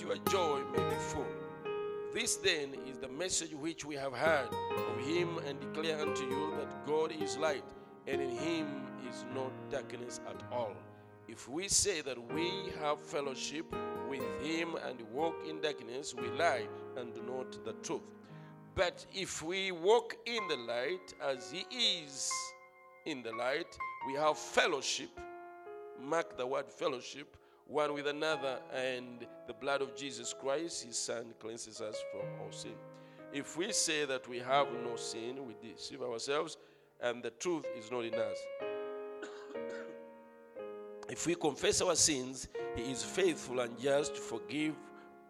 your joy may be full. This then is the message which we have heard of Him and declare unto you that God is light, and in Him is no darkness at all. If we say that we have fellowship with Him and walk in darkness, we lie and do not the truth. But if we walk in the light as He is in the light, we have fellowship. Mark the word fellowship one with another, and the blood of Jesus Christ, His Son, cleanses us from all sin. If we say that we have no sin, we deceive ourselves, and the truth is not in us. if we confess our sins, He is faithful and just to forgive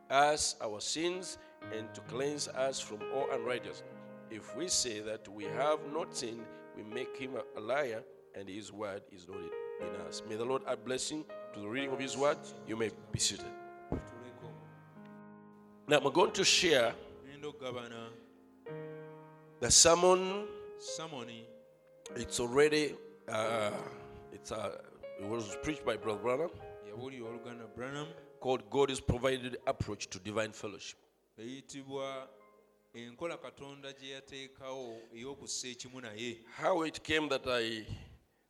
us our sins and to cleanse us from all unrighteousness. If we say that we have not sinned, we make Him a liar, and His word is not in us. May the Lord add blessing to the reading of His word. You may be seated. Now, I'm going to share the sermon. It's already, uh, it's uh, it was preached by Brother Branham yabuulirwa oluganda branham called God is Provided Approach to Divine Fellowship. enkola katonda gye yateekawo ey'okussa ekimu naye How it came that I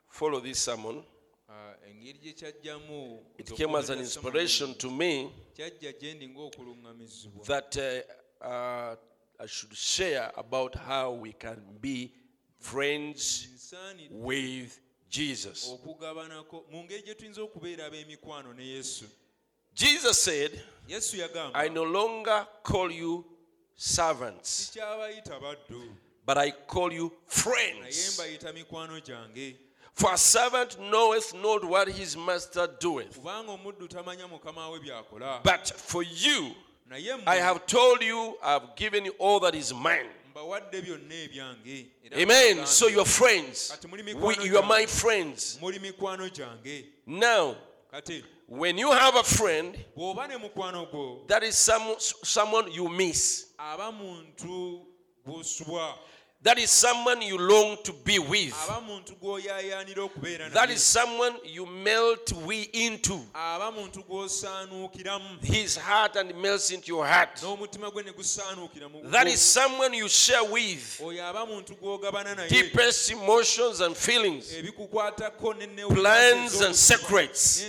follow this sermon, Kyajjamu it came as an inspiration to me kyajja gye ndi ng'okuluŋŋamizibwa that uh, uh, I should share about how we can be friends with Jesus. okugabanako mu ngeri gye tuyinza okubeera ab'emikwano ne yesu Jesus said, I no longer call you servants, but I call you friends. Mbayita mikwano gyange For a servant knoweth not what his master doeth. kubanga omuddu tamanya mukama we by'akola But for you, I have told you, I've given you all that is mine. mbawadde byonna ebyange Era Amen. So you're friends. We, you are my friends. muli mikwano gyange Now, when you have a friend, bw'oba ne mukwano gwo that is some, someone you miss. Aba muntu gw'osubwa That is someone you long to be with. aba muntu gw'oyaayaanira okubeera That is someone you melt we into. aba muntu gw'osaanuukiramu His heart and melts into your heart. n'omutima gwe ne gusaanuukira mu That is someone you share with. oyo aba muntu gw'ogabana naye Deepest emotions and feelings, plans and secrets.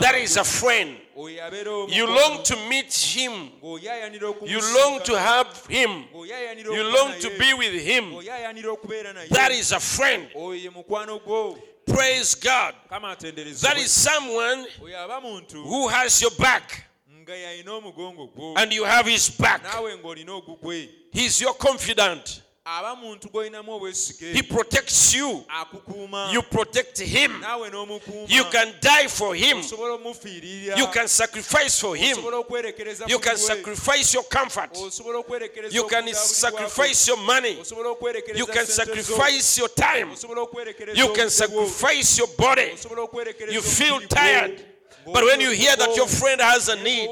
That is a friend. You long to meet him. You long to have him. You long to be with him. ng'oyaayanira okubeera naye That is a friend. oyo ye mukwano gwo Praise God. That is someone oyo aba muntu who has your back nga yalina omugongo gwo and you have his back. naawe ng'olina ogugwe He's your confidant. Aba muntu gw'olinamu obwesige He protects you. You protect him. You can die for him. You can sacrifice for him. You can sacrifice your comfort. You can sacrifice your money. You can sacrifice your time. You can sacrifice your body. You feel tired. But when you hear that your friend has a need,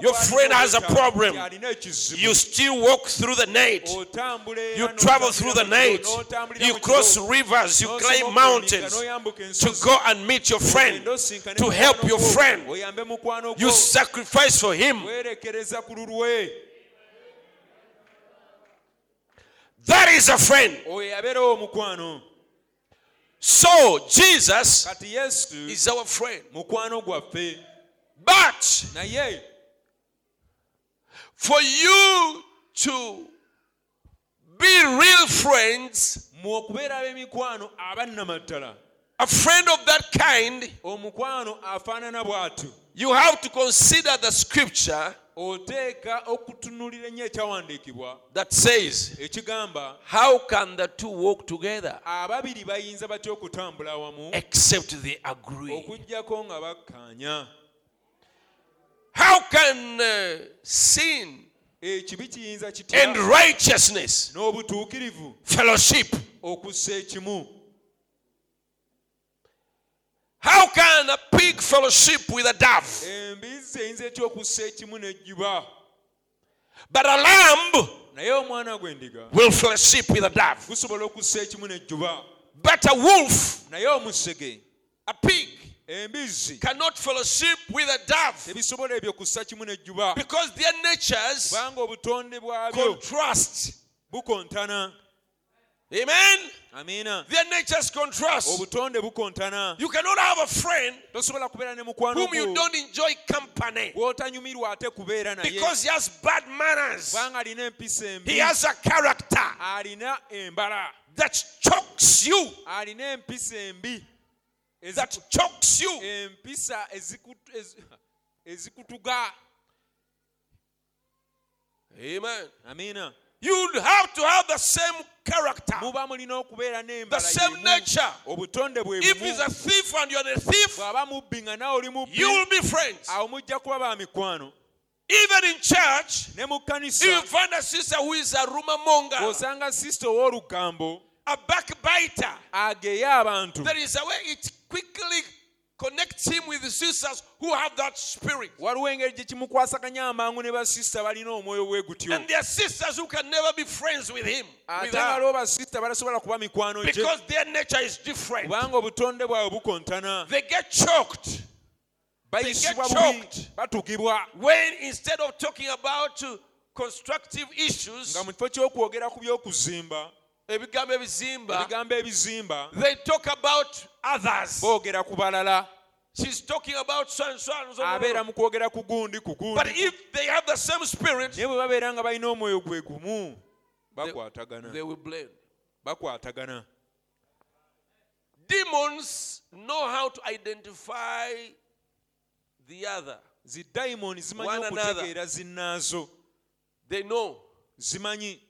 your friend has a problem, you still walk through the night. You travel through the night. You cross rivers. You climb mountains to go and meet your friend, to help your friend. You sacrifice for him. That is a friend. Oyo yabeerawo omukwano So Jesus is our friend. But for you to be real friends, mu okubeera ab'emikwano abannamaddala a friend of that kind, omukwano afaanana bw'atyo. you have to consider the scripture oteeka okutunuulira ennyo ekyawandiikibwa. That says, ekigamba How can the two walk together? ababiri bayinza batya okutambula awamu? Except they agree? okugjako nga bakkaanya. How can uh, sin ekibi kiyinza and kitya righteousness n'obutuukirivu fellowship? okussa ekimu? How can a pig fellowship with a dove? embizzi eyinza etya okussa ekimu n'ejjuba But a lamb naye omwana gw'endiga will fellowship with a dove. gusobola okussa ekimu n'ejjuba But a wolf, a pig, embizzi cannot fellowship with a dove tebisobola ebyo kussa kimu n'ejjuba because their natures contrast. bukontana Amen. amiina Their natures contrast. obutonde bukontana You cannot have a friend tosobola kubeera ne mukwano whom you don't enjoy company gw'otanyumirwa ate kubeera naye because he has bad manners. kubanga alina empisa He has a character alina embala that chokes you, alina empisa embi that chokes you. empisa ezikutu- ezikutuga Amen. amiina You have to have the same character, muba mulina okubeera the same nature. If he's a thief and you're the thief, bw'aba mubbi nga nawe oli mubbi you will be friends. awo mujja kuba ba mikwano. Even in church, if you find a sister who is a rumor monger, osanga sisita ow'olugambo a backbiter, there is a way it quickly connects him with the sisters who have that spirit. waliwo engeri gye kimukwasaganya amangu ne basisita balina omwoyo bwe gutyo And there are sisters who can never be friends with him, with ate her, waliwo basisita batasobola kuba mikwano gye because their nature is different. kubanga obutonde bwabwe bukontana They get choked bayisibwa get bubi choked. batugibwa when instead of talking about uh, constructive issues, nga mu kifo ky'okwogera ku by'okuzimba ebigambo ebizimba, ebigambo ebizimba they talk about others. boogera ku balala She's talking about so and so and so. abeera mu kwogera ku gundi ku But if they have the same spirit, naye bwe babeera nga balina omwoyo gwe gumu bakwatagana they will blend. bakwatagana Demons know how to identify the other. zidayimoni zimanyi One another. okutegeera zinnaazo They know. zimanyi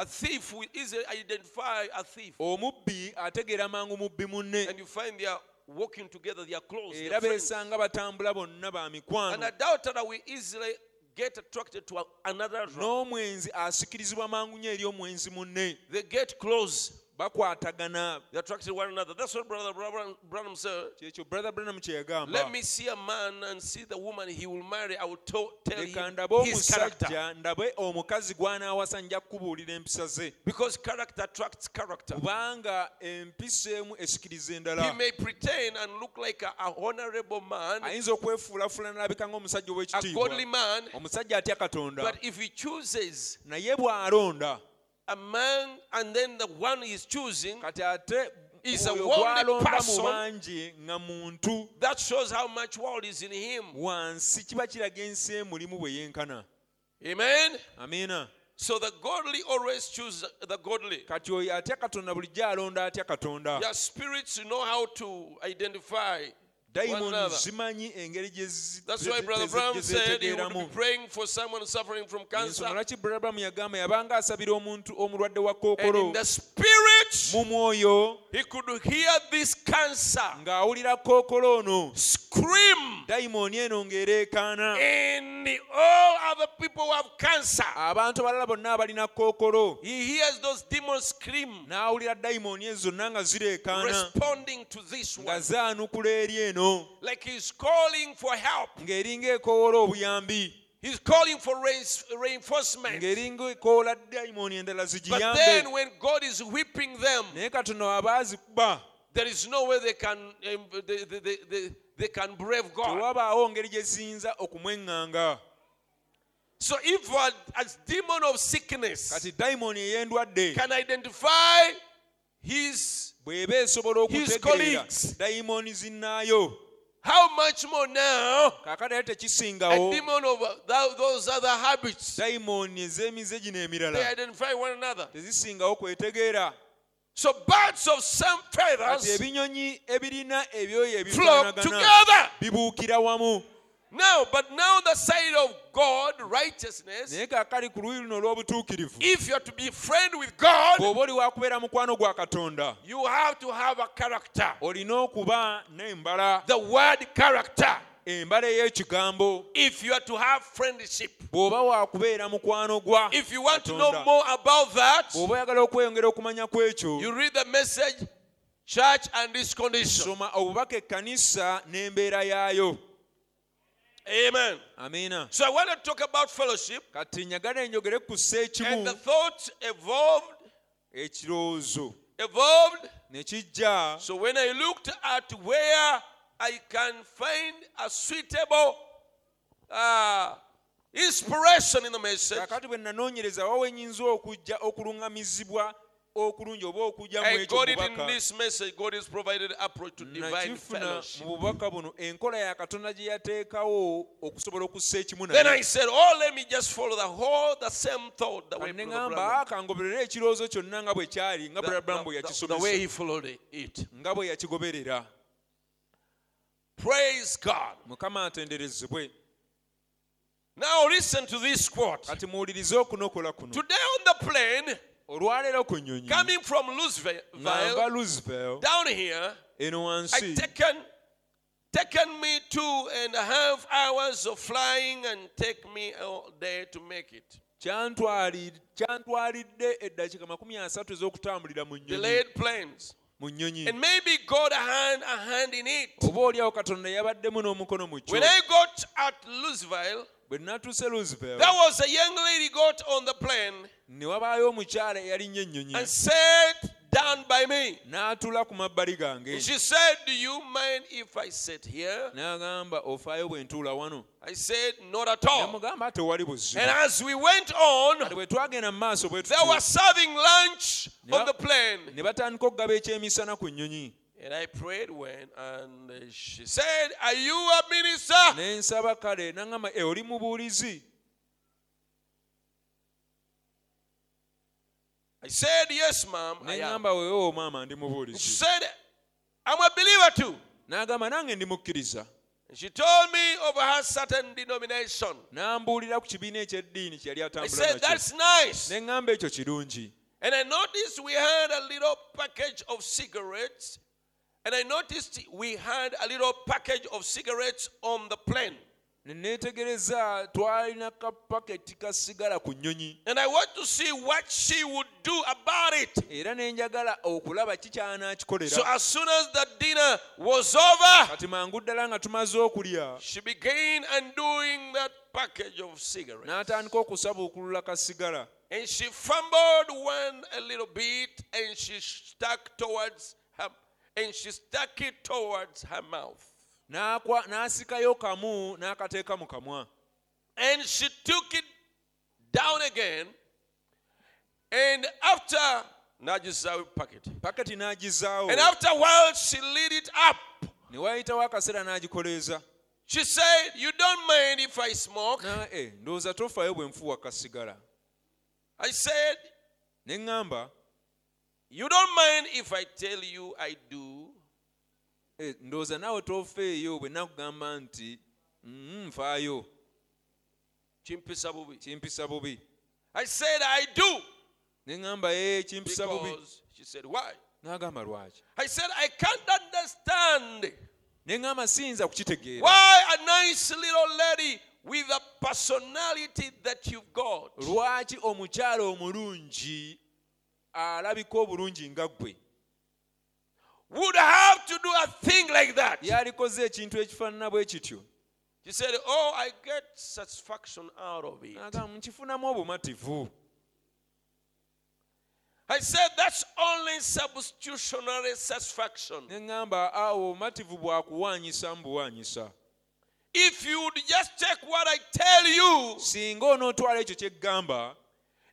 A thief will easily identify a thief. omubbi ategeera mangu mubbi munne And you find they are walking together, they are close. They era are friends. beesanga batambula bonna ba And mikwano a doubter will easily get attracted to another. n'omwenzi asikirizibwa mangu nnyo eri omwenzi munne They get close. Bakwatagana They attract one another. That's what Brother Branham- Branham said. kyekyo brother branam kye yagamba Let me see a man and see the woman he will marry. I will to- tell leka ndabe his character. omusajja ndabe omukazi gw'anaawasa nja kukubuulira empisa ze Because character attracts character. kubanga empisa emu esikiriza He may pretend and look like a, a honorable man, ayinza okwefuulafula n'alabika ng'omusajja a godly ow'ekitiibwa man, omusajja atya katonda but if he chooses naye bw'alonda a man and then the one he's choosing, Is a worldly person. bangi nga muntu that shows how much world is in him. wansi kiba kiraga ensi emulimu bwe yenkana Amen. So the godly always choose the godly. kati oyo atya katonda bulijjo alonda atya katonda Their spirits know how to identify dayimoni zimanyi engeri gye zi- That's why ze- Brother ze- said he would praying for someone suffering from cancer. lwaki braburamu yagamba yabanga asabira omuntu omulwadde wa kookolo mu mwoyo he could hear this cancer. ng'awulira kookolo ono. Scream. dayimoni eno ng'ereekaana. And the- all other people who have cancer, abantu abalala bonna abalina kookolo he hears those demons scream, n'awulira dayimoni ezo zonna nga zireekaana. Responding to this nga zaanukula eri eno Like he's calling for help. ng'eringa obuyambi He's calling for reinforcement. ng'eringa ekoowola dayimoni endala But then when God is whipping them, naye katono aba azikuba there is no way they can um, they, they, they, they, can brave God. tewabaawo ngeri gye ziyinza okumweŋŋanga So if a, a demon of sickness kati dayimoni ey'endwadde can identify his bw'eba esobola okutegeera zinnaayo how much more now? A demon of those other habits. Dayimoni ez'emize gino they identify one another. So birds of same feathers ebinyonyi ebirina ebyoyo flock together. Now, but now the side of God, righteousness, naye kaakali ku luuyi luno olw'obutuukirivu if you are to be friend with God, bw'oba oli wakubeera mukwano gwa katonda you have to have a character. olina okuba n'embala The word character. embala ey'ekigambo If you are to have friendship. bw'oba waakubeera mukwano gwa If you want to know more about that, bw'oba oyagala okweyongera okumanya ku ekyo you read the message, church and this condition. soma obubaka ekkanisa n'embeera yaayo Amen. amiina So I want to talk about fellowship, kati njagala njogere ku and the thought evolved, ekirowoozo evolved. ne kijja So when I looked at where I can find a suitable uh, inspiration in the message, kakati bwe nanoonyereza wawe enyinza okujja okuluŋŋamizibwa okulungi oba okujja mwekyonakifunamu bubaka buno enkola ya katonda gye yateekawo okusobola okussa ekimu nayeneŋamba kangoberere ekirowoozo kyonna nga bwe kyali nga brabulamu bwe yakisomesa nga bwe yakigoberera. Mukama atenderezebwe. Now listen to this quote. Today on the plane, coming from Louisville nga nva Roosevelt down here, eno I wansi taken taken me two and a half hours of flying and take me all day to make it. kyantwali- kyantwalidde eddakiika makumi asatu ez'okutambulira mu planes. Mu nnyonyi And maybe God had a hand in it. oba oliawo katonda yabaddemu n'omukono mu kyo. When I got at Louisville, bwe natuuse Roosevelt there was a young lady got on the plane ne wabaayo omukyala eyalinnye ennyonyi. and sat down by me. n'atuula ku mabbali gange And she said, Do you mind if I sit here? n'agamba ofaayo bwe ntuula wano I said, Not at all. namugamba tewali buzibu And as we went on, kati bwe twagenda mu maaso bwe they were serving lunch on the plane. ne batandika okugaba ekyemisana ku nnyonyi And I prayed when, and she said, Are you a minister? ne nsaba kale n'agamba e oli mubuulizi I said, Yes, ma'am. I am. weewo maama ndi She mubuulizi said, I'm a believer too. n'agamba nange ndi mukkiriza And she told me of her certain denomination. n'ambuulira ku kibiina eky'eddiini kye yali I atambula said, nakyo That's nice. ne ŋŋamba ekyo kirungi And I noticed we had a little package of cigarettes. And I noticed we had a little package of cigarettes on the plane. Ne neetegereza twalina kapaketi ka sigala ku nnyonyi And I want to see what she would do about it. era ne njagala okulaba So as soon as the dinner was over, kati mangu ddala nga tumaze okulya she began undoing that package of cigarettes. n'atandika okusabuukulula ka sigala And she fumbled one a little bit and she stuck towards her and she stuck it towards her mouth. N'asikayo kamu n'akateeka mu kamwa And she took it down again. And after Najisawi packet. paketi n'agizaawo And after a while she lit it up. ne wayitawo akaseera n'agikoleeza She said, You don't mind if I smoke? Na- eh, ndowooza tofaayo bwe nfuwa kasigala I said, ne ŋŋamba You don't mind if I tell you I do? Eh, ndowooza naawe tofeeyo bwe nakugamba nti "Mm, nfaayo. Chimpisa bubi. kimpisa bubi. I said, I do. ne ŋŋamba ee kimpisa bubi. N'agamba lwaki? I said, I can't understand. Ne ŋŋamba siyinza kukitegeera. Why a nice little lady with a personality that you've got? Lwaki omukyala omulungi alabika obulungi nga ggwe would have to do a thing like that. yalikoze ekintu ekifaanana bwe kityo She said, Oh, I get satisfaction out of it. n'agamba nkifunamu obumativu I said, That's only substitutionary satisfaction. ne ŋŋamba awo obumativu bwakuwaanyisa mu If you would just take what I tell you singa onootwala ekyo kye ggamba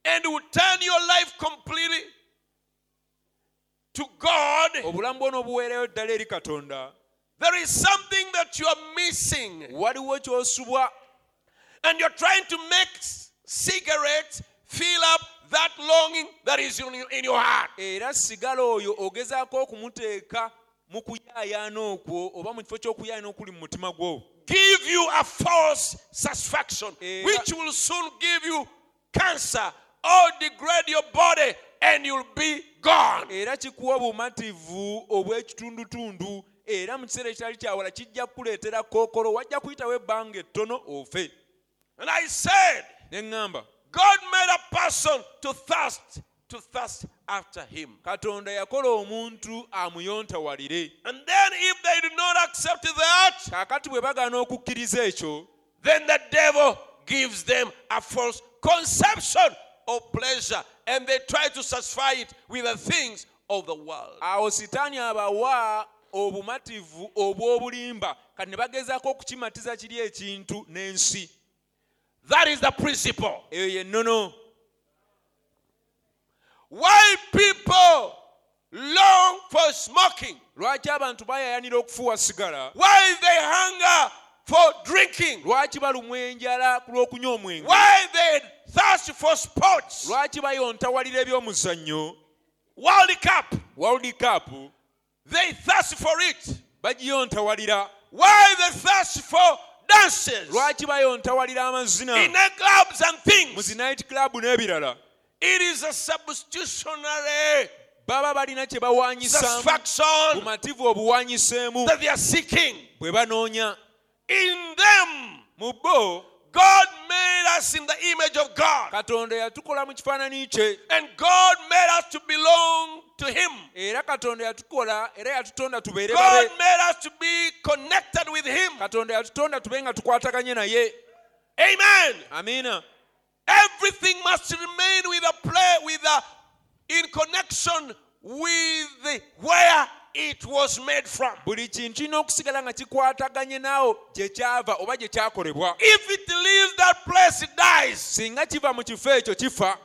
and would turn your life completely to God, obulamu bwo n'obuweerayo ddala eri katonda. there is something that you are missing. waliwo ky'osubwa. And you're trying to make cigarettes fill up that longing that is in your, in your heart. era sigala oyo ogezaako okumuteeka mu kuyaayaana okwo oba mu kifo ky'okuyaayaana okuli mu mutima gwo. Give you a false satisfaction, which will soon give you cancer. Or degrade your body, and you'll be gone. era kikuwa obw'ekitundutundu era mu kiseera ekitali kyawala kijja kukuleetera kookolo wajja kuyitawo ebbanga ettono ofe And I said, ne ŋŋamba God made a person to thirst, to thirst after him. katonda yakola omuntu amuyontawalire And then if they do not accept that, kaakati bwe bagaana okukkiriza ekyo then the devil gives them a false conception of pleasure and they try to satisfy it with the things of the world. awo sitaani abawa obumativu obw'obulimba kati ne bagezaako okukimatiza kiri ekintu n'ensi That is the principle. eyo yennono Why people long for smoking, lwaki abantu bayayanira okufuwa sigala why they hunger for drinking, lwaki balumwa enjala ku lw'okunywa omwenge? Why they thirst for sports, lwaki bayontawalira eby'omuzannyo? World Cup, world cup. They thirst for it. bagiyontawalira Why they thirst for dances? Lwaki bayontawalira amazina? In clubs and mu things. zi night club n'ebirala. It is a substitutionary baba balina kye bawaanyisaamu satisfaction bumativu obuwaanyiseemu bwe banoonya In them, mu bo God made us in the image of God, katonda yatukola mu kifaananyi kye. And God made us to belong to Him. era katonda yatukola era yatutonda tubeere God babe. made us to be connected with Him. katonda yatutonda tube nga tukwataganye naye. Amen. amiina Everything must remain with a play, with a, in connection with the, where it was made from. buli kintu kirina okusigala nga kikwataganye naawo gye kyava oba gye kyakolebwa If it leaves that place, it dies. singa kiva mu kifo ekyo kifa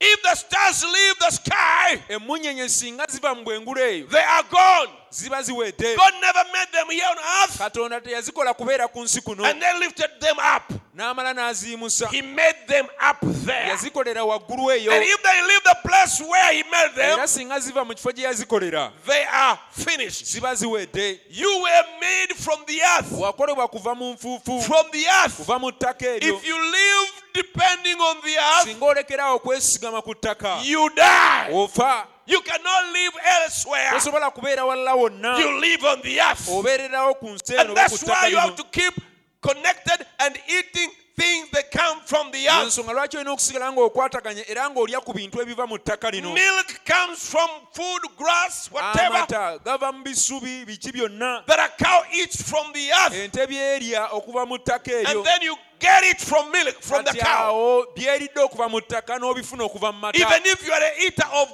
If the stars leave the sky, emunyenye singa ziva mu bwengulu eyo they are gone. ziba ziwedde God never made them here on earth katonda teyazikola kubeera ku nsi kuno and then lifted them up. N'amala n'aziyimusa He made them up there. yazikolera waggulu eyo And if they leave the place where He made them, era singa ziva mu kifo gye yazikolera they are finished. ziba ziwedde You were made from the earth. wakolebwa kuva mu nfuufu From the earth. kuva mu ttaka eryo If you live depending on the earth, singa olekeraawo okwesigama ku ttaka you die. ofa You cannot live elsewhere. tosobola kubeera walala wonna You live on the earth. obeererawo ku nsi eno And that's why you have to keep connected and eating things that come from the earth. ensonga lwaki olina okusigala ng'okwataganye era ng'olya ku bintu ebiva mu ttaka lino Milk comes from food, grass, whatever amata gava mu bisubi biki byonna that a cow eats from the earth. ente byerya okuva mu ttaka eryo And then you get it from milk, from the cow. awo byeridde okuva mu ttaka n'obifuna okuva mu mata. Even if you are an eater of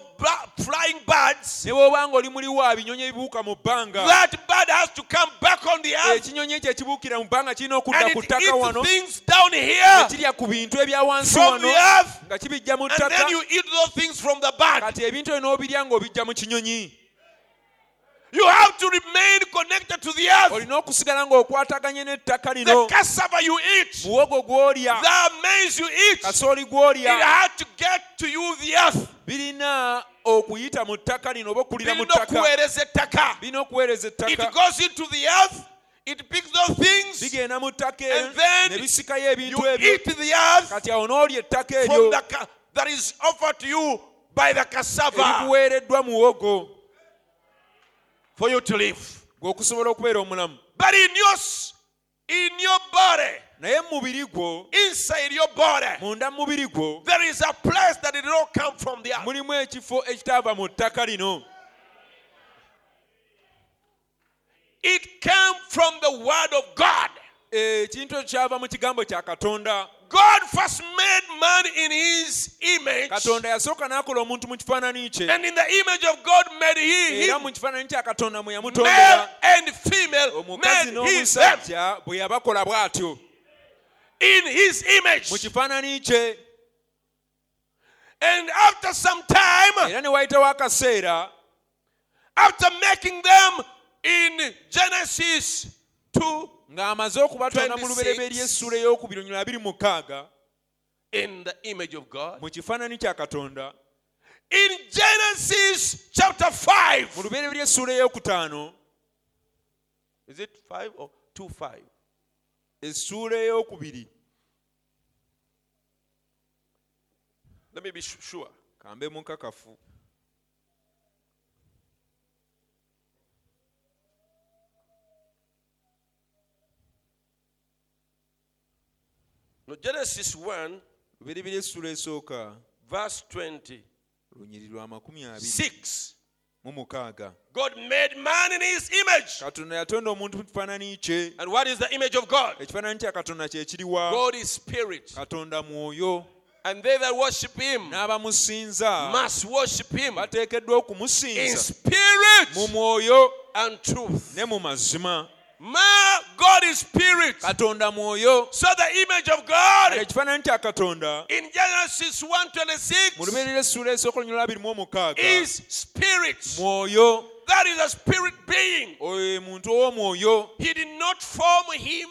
flying birds, ne bw'oba nga oli muliwo binyonyi ebibuuka mu bbanga that bird has to come back on the earth. ekinyonyi ekyo ekibuukira mu bbanga kirina okudda and it eats things down here. kirya ku bintu ebya wansi from the earth, nga kibijja mu and then you eat those things from the bird. kati ebintu ebyo n'obirya ng'obijja mu kinyonyi You have to remain connected to the earth. olina okusigala ng'okwataganye n'ettaka The cassava you eat, muwogo gw'olya. the maize you eat, kasooli it gw'olya had to get to you, the earth. birina okuyita mu ttaka lino oba okulira mu ttaka. okuweereza ettaka. birina okuweereza It ettaka goes into the earth, it picks those things, bigenda mu ttaka eryo And then ne bisikayo you ebintu ebyo. eat the earth kati awo n'olya ettaka from eryo the ca- that is offered to you by the cassava. Erikuweereddwa muwogo for you to live. gw'okusobola okubeera omulamu But in your, in your body, naye mubiri gwo inside your body, munda mubiri gwo there is a place that it all come from the earth. mulimu ekifo ekitaava mu ttaka lino It came from the word of God. Eh, ekintu ekyo kyava mu kigambo kya katonda God first made man in his image. katonda yasooka n'akola omuntu mu kifaananyi kye And in the image of God made he era him. mu kifaananyi kya katonda mwe Male yamutondera and female omukazi made he them n'omusajja bwe yabakola bw'atyo in his mu image. kifaananyi kye And after some time, era ne wayitawo akaseera after making them in Genesis 2, ng'amaze okubatonda mu 26. lubereberye essula ey'okubiri onyolo abiri mukaaga in the image of God. mu kifaananyi kya katonda In Genesis chapter 5, mu lubereberye essula ey'okutaano is it 5 or 2 5? essuula ey'okubiri Let me be su- sure. kambe mukakafu No, Genesis 1, lubereberye essula esooka verse 20. lunyiri lwa makumi abiri 6. mu mukaaga God made man in his image. katonda yatonda omuntu mu kifaananyi kye And what is the image of God? ekifaananyi kya katonda kye kiriwa God is spirit. katonda mwoyo And they that worship him n'abamusinza must worship him bateekeddwa in mu spirit mwoyo and truth. ne mu mazima Ma, God is spirit. katonda mwoyo So the image of God ekifaananyi kya katonda in Genesis mu 1:26 lubeerera essula esooka olunyolo omukaaga is spirit. mwoyo That is a spirit being. oyo muntu ow'omwoyo He did not form him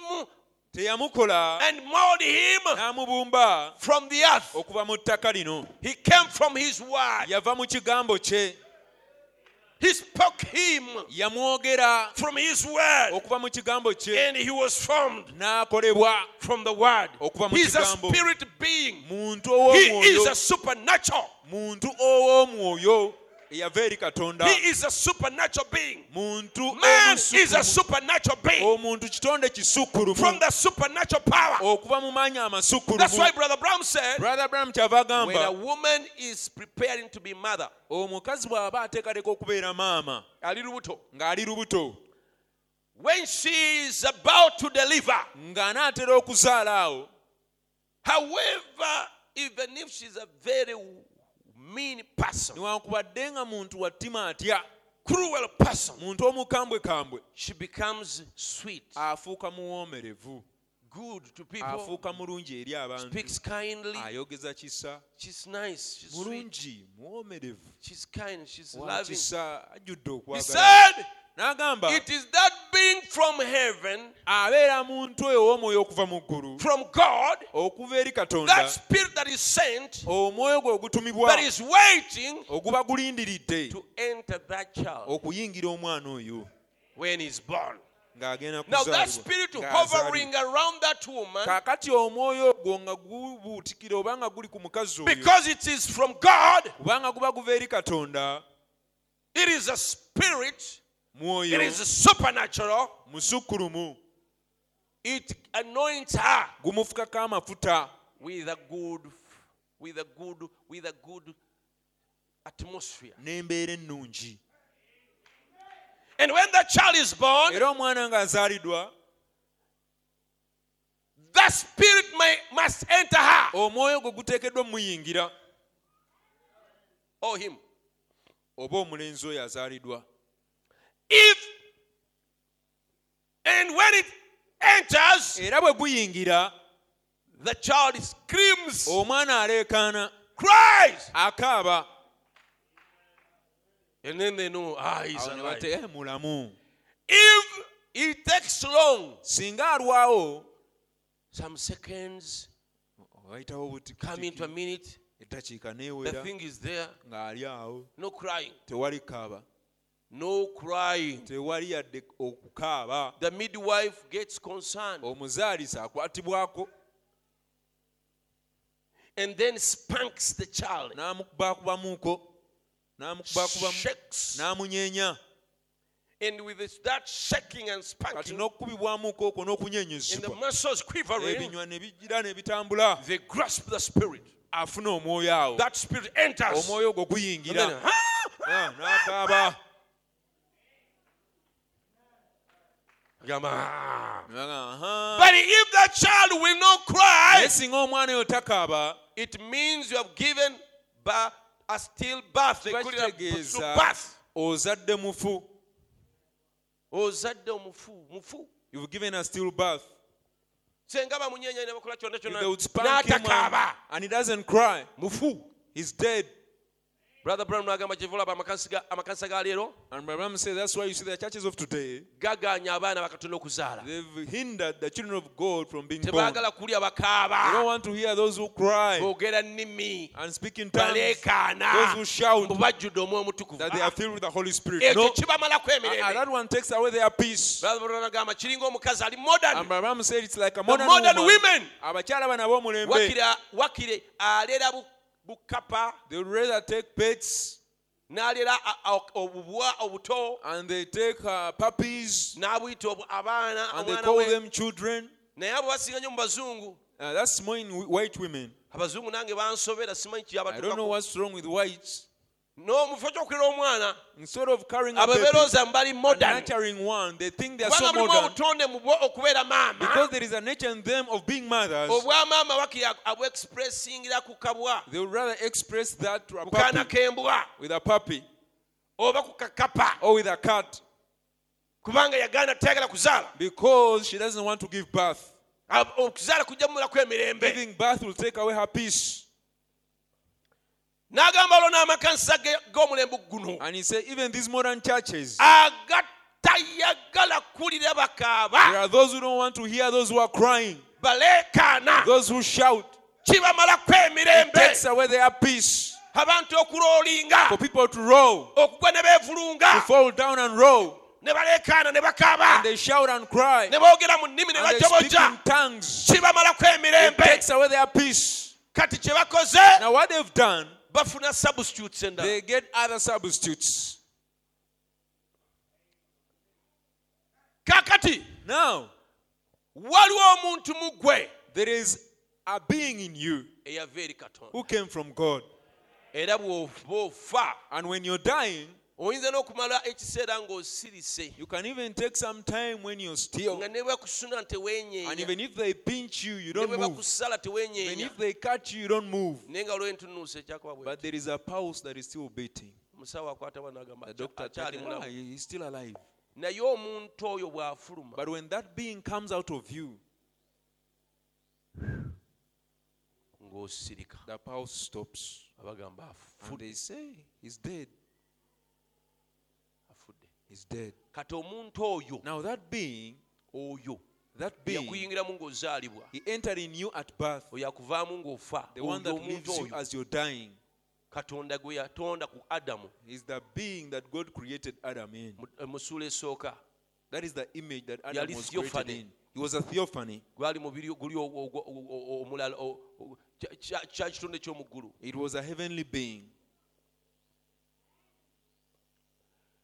teyamukola and mold him n'amubumba from the earth. okuva mu ttaka lino He came from his word. yava mu kigambo kye He spoke him yamwogera from his word. okuva mu kigambo kye And he was formed n'akolebwa from the word. Okuva mu He's a spirit being. muntu He is a supernatural. muntu ow'omwoyo eyava eri katonda He is a supernatural being. muntu Man is a supernatural being. omuntu kitonde From the supernatural power. okuva mu maanyi That's why Brother Branham said, brother kyava when a woman is preparing to be mother, omukazi bw'aba ateekateeka okubeera maama ali lubuto, ng'ali lubuto when she is about to deliver, ng'anaatera okuzaala awo however, even if she's a very mean person, newankubadde nga muntu wa ttima atya? Cruel person, muntu omukambwekambwe she becomes sweet, afuuka muwoomerevu. Good to people, afuuka mulungi eri abantu. Speaks kindly. ayogeza kisa. She's nice, she's sweet, mulungi muwoomerevu. She's kind, she's loving. kisa ajjudde He okwagala. said, n'agamba It is that being from heaven, abeera muntu oyo ow'omwoyo okuva mu ggulu from God, okuva eri katonda that spirit that is sent, omwoyo gwe ogutumibwa that is waiting oguba gulindiridde to enter that child okuyingira omwana oyo when he's born. ng'agenda Now, that spirit hovering around that woman, kaakati omwoyo ogwo nga gubuutikira oba nga guli ku mukazi oyo because it is from God, kubanga guba guva eri katonda it is a spirit, mwoyo it is supernatural. musukkulumu It anoints her gumufukako amafuta with a good, with a good, with a good atmosphere. n'embeera ennungi And when the child is born, era omwana ng'azaaliddwa that spirit may, must enter her. omwoyo gwe guteekeddwa muyingira. Or him. oba omulenzi oyo azaaliddwa If and when it enters, era bwe guyingira the child screams, omwana aleekaana cries, akaaba. And then they know, ah, he's alive. "Eh, mulamu. If it takes long, singa alwawo some seconds, wayitawo come into a minute, the thing is there, no crying, tewali kaaba no crying. tewali yadde okukaaba. The midwife gets concerned. Omuzaalisa akwatibwako and then spanks the child, n'amukubakubamuuko n'amukubakubamu shakes, n'amunyeenya. And with that shaking and spanking, and the muscles quivering, they grasp the spirit. That spirit enters. And then, "Ah!" Ah, "Ah." Ah. But if that child will not cry, naye singa omwana oyo takaaba it means you have given birth, a still birth. They kiba call it a birth. ozadde mufu. Ozadde omufu mufu. You've given a still birth. Senga bamunyenya ne bakola kyonna. If they kyonna would spank him n'atakaaba and he doesn't cry mufu. he's dead brother Branham kyevulaba amakanisa ga- leero. And Branham said that's why you see the churches of today. Gaganya abaana bakatonda okuzaala. They've hindered the children of God from being born. They tebaagala kulya don't bakaaba want to hear those who cry boogera nnimi. and speak in tongues. Those who shout mbu bajjudde omwoyo omutukuvu. that they are filled with the Holy Spirit. Ekyo no. kibamalako and emirembe. that one takes away their peace. Brother Branham agamba kiringa omukazi ali modern. And Branham said it's like a the modern, modern woman. women. Abakyala bano ab'omulembe. Wakire wakire alera bu- bukapa. They would rather take pets n'alera obubwa obuto. and they take uh, puppies n'abuyita abaana and they call them children. Naye abo basinga nnyo mu bazungu. Uh, that's more in white women. Abazungu nange bansobera simanyi I don't know what's wrong with whites n'omufo ky'okulera omwana Instead of carrying a baby beerowooza mbali and modern. one, they think they are so kubanga mulimu modern. obutonde mu bo okubeera maama. Because there is a nature in them of being mothers, obwamaama wakiri abwexpressingira ku kabwa. they would rather express that to a ku kaana k'embwa. with a puppy oba ku kakapa. or with a cat. Kubanga yagaana tayagala kuzaala. Because she doesn't want to give birth. Okuzaala kujja mumulaku emirembe. Giving birth will take away her peace. N'agamba olwo n'amakanisa g'omulembe guno And he said, even these modern churches, agatayagala kuwulira there bakaaba are those who don't want to hear those who are crying, baleekaana those who shout. kibamalako emirembe takes away their peace. abantu okuloolinga. For people to roll, okugwa ne to beevulunga fall down and roll, ne baleekaana ne bakaaba. And they shout and cry, ne boogera mu nnimi ne and they speak in bajobojja tongues. kibamalako emirembe takes away their peace. kati kye bakoze Now, what they've bafuna substitutes endala uh, they get other substitutes. kakati Now, waliwo omuntu mu ggwe there is a being in you eyava eri katonda who came from God. era bw'oba ofa And when you're dying, oyinza n'okumala ekiseera ng'osirise you can even take some time when you're still. nga ne bwekusuna And tewenyeenya even if they pinch you, you ne don't bwe move. bakusala Even tewenyeenya if they cut you, you don't move. naye nga olwentunuusa ekyakuba bwe But there is a pulse that is still beating. omusawo n'agamba The doctor akyali tells you, "Ah, mulamu he's still alive. naye omuntu oyo bw'afuluma But when that being comes out of you, ng'osirika the pulse stops. abagamba And afudde they say, he's dead. He's dead. kati omuntu oyo Now that being, oyo that being, yakuyingiramu ng'ozaalibwa he entered in you at birth. oyo akuvaamu ng'ofa The one that omuntu leaves you oyo as you're dying katonda gwe yatonda ku adamu is the being that God created Adam in. mu- eh, mu ssuula esooka That is the image that Adam Yali was created theophany. in. He was a theophany. gwali mubiri guli omulala kya- kitonde ky'omu ggulu It was a heavenly being.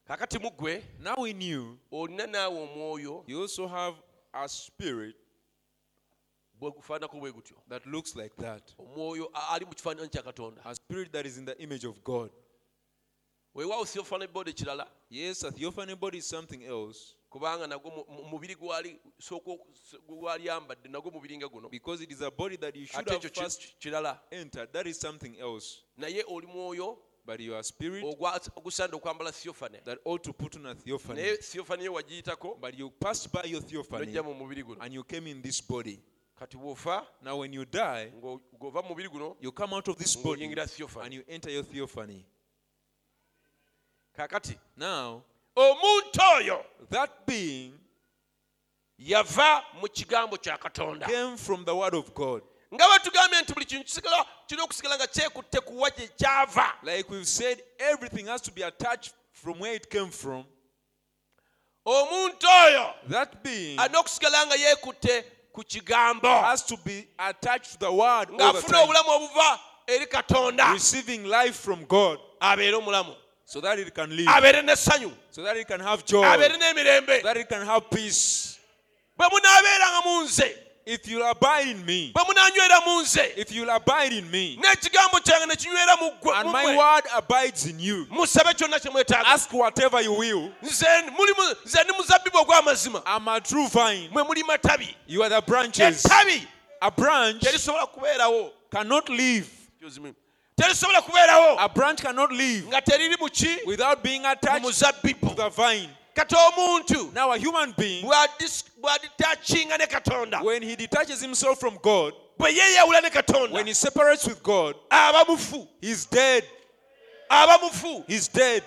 Kakati mu ggwe Now in you, olina naawe omwoyo you also have a spirit bwe gufaanako bwe gutyo that looks like that. omwoyo ali mu kifaananyi kya katonda A spirit that is in the image of God. weewaawo theophany body kirala Yes, a theophany body is something else kubanga nagwo mu- mu- mubiri gwali sooka oku- gwali ayambadde nagwo mubiri nga guno because it is a body that you should have first kirala entered. That is something else. naye oli mwoyo But your spirit ogusaana okwambala theophany that ought to put on a theophany. naye theophany yo wagiyitako But you passed by your theophany n'ojja mu mubiri guno and you came in this body. kati bw'ofa Now, when you die, ng'o- ng'ova mu mubiri guno you come out of this body and you enter your theophany. kaakati Now, omuntu oyo that being yava mu kigambo kya katonda came from the word of God. Nga bwe tugambye nti buli kintu kisigala kirina okusigala nga kyekutte kuwa gye kyava Like we've said, everything has to be attached from where it came from. omuntu oyo That being alina okusigala nga yeekutte ku kigambo. has to be attached to the word ng'afuna obulamu obuva eri katonda. Receiving life from God. Abeere omulamu. So that it can live, abeere n'essanyu. So that it can have joy, abeere n'emirembe. So that it can have peace. bwe munaabeeranga mu nze If you'll abide in me, bwe munaanywera mu nze if you'll abide in me, n'ekigambo kyange ne kinywera mu ggwe and my word abides in you, musabe kyonna kye mwetaaga ask whatever you will. nze muli nze ndi muzabbibu ogw'amazima I'm a true vine. mwe muli matabi You are the branches. ettabi A branch terisobola kubeerawo cannot live. Excuse me. terisobola kubeerawo A branch cannot live nga teriri mu ki without being attached to the vine. Kati omuntu. Now, a human being, bw'aditakinga ne katonda. when he detaches himself from God, bwe yeeyawula ne katonda. when he separates with God, aba mufu. he's dead. aba mufu. He's dead.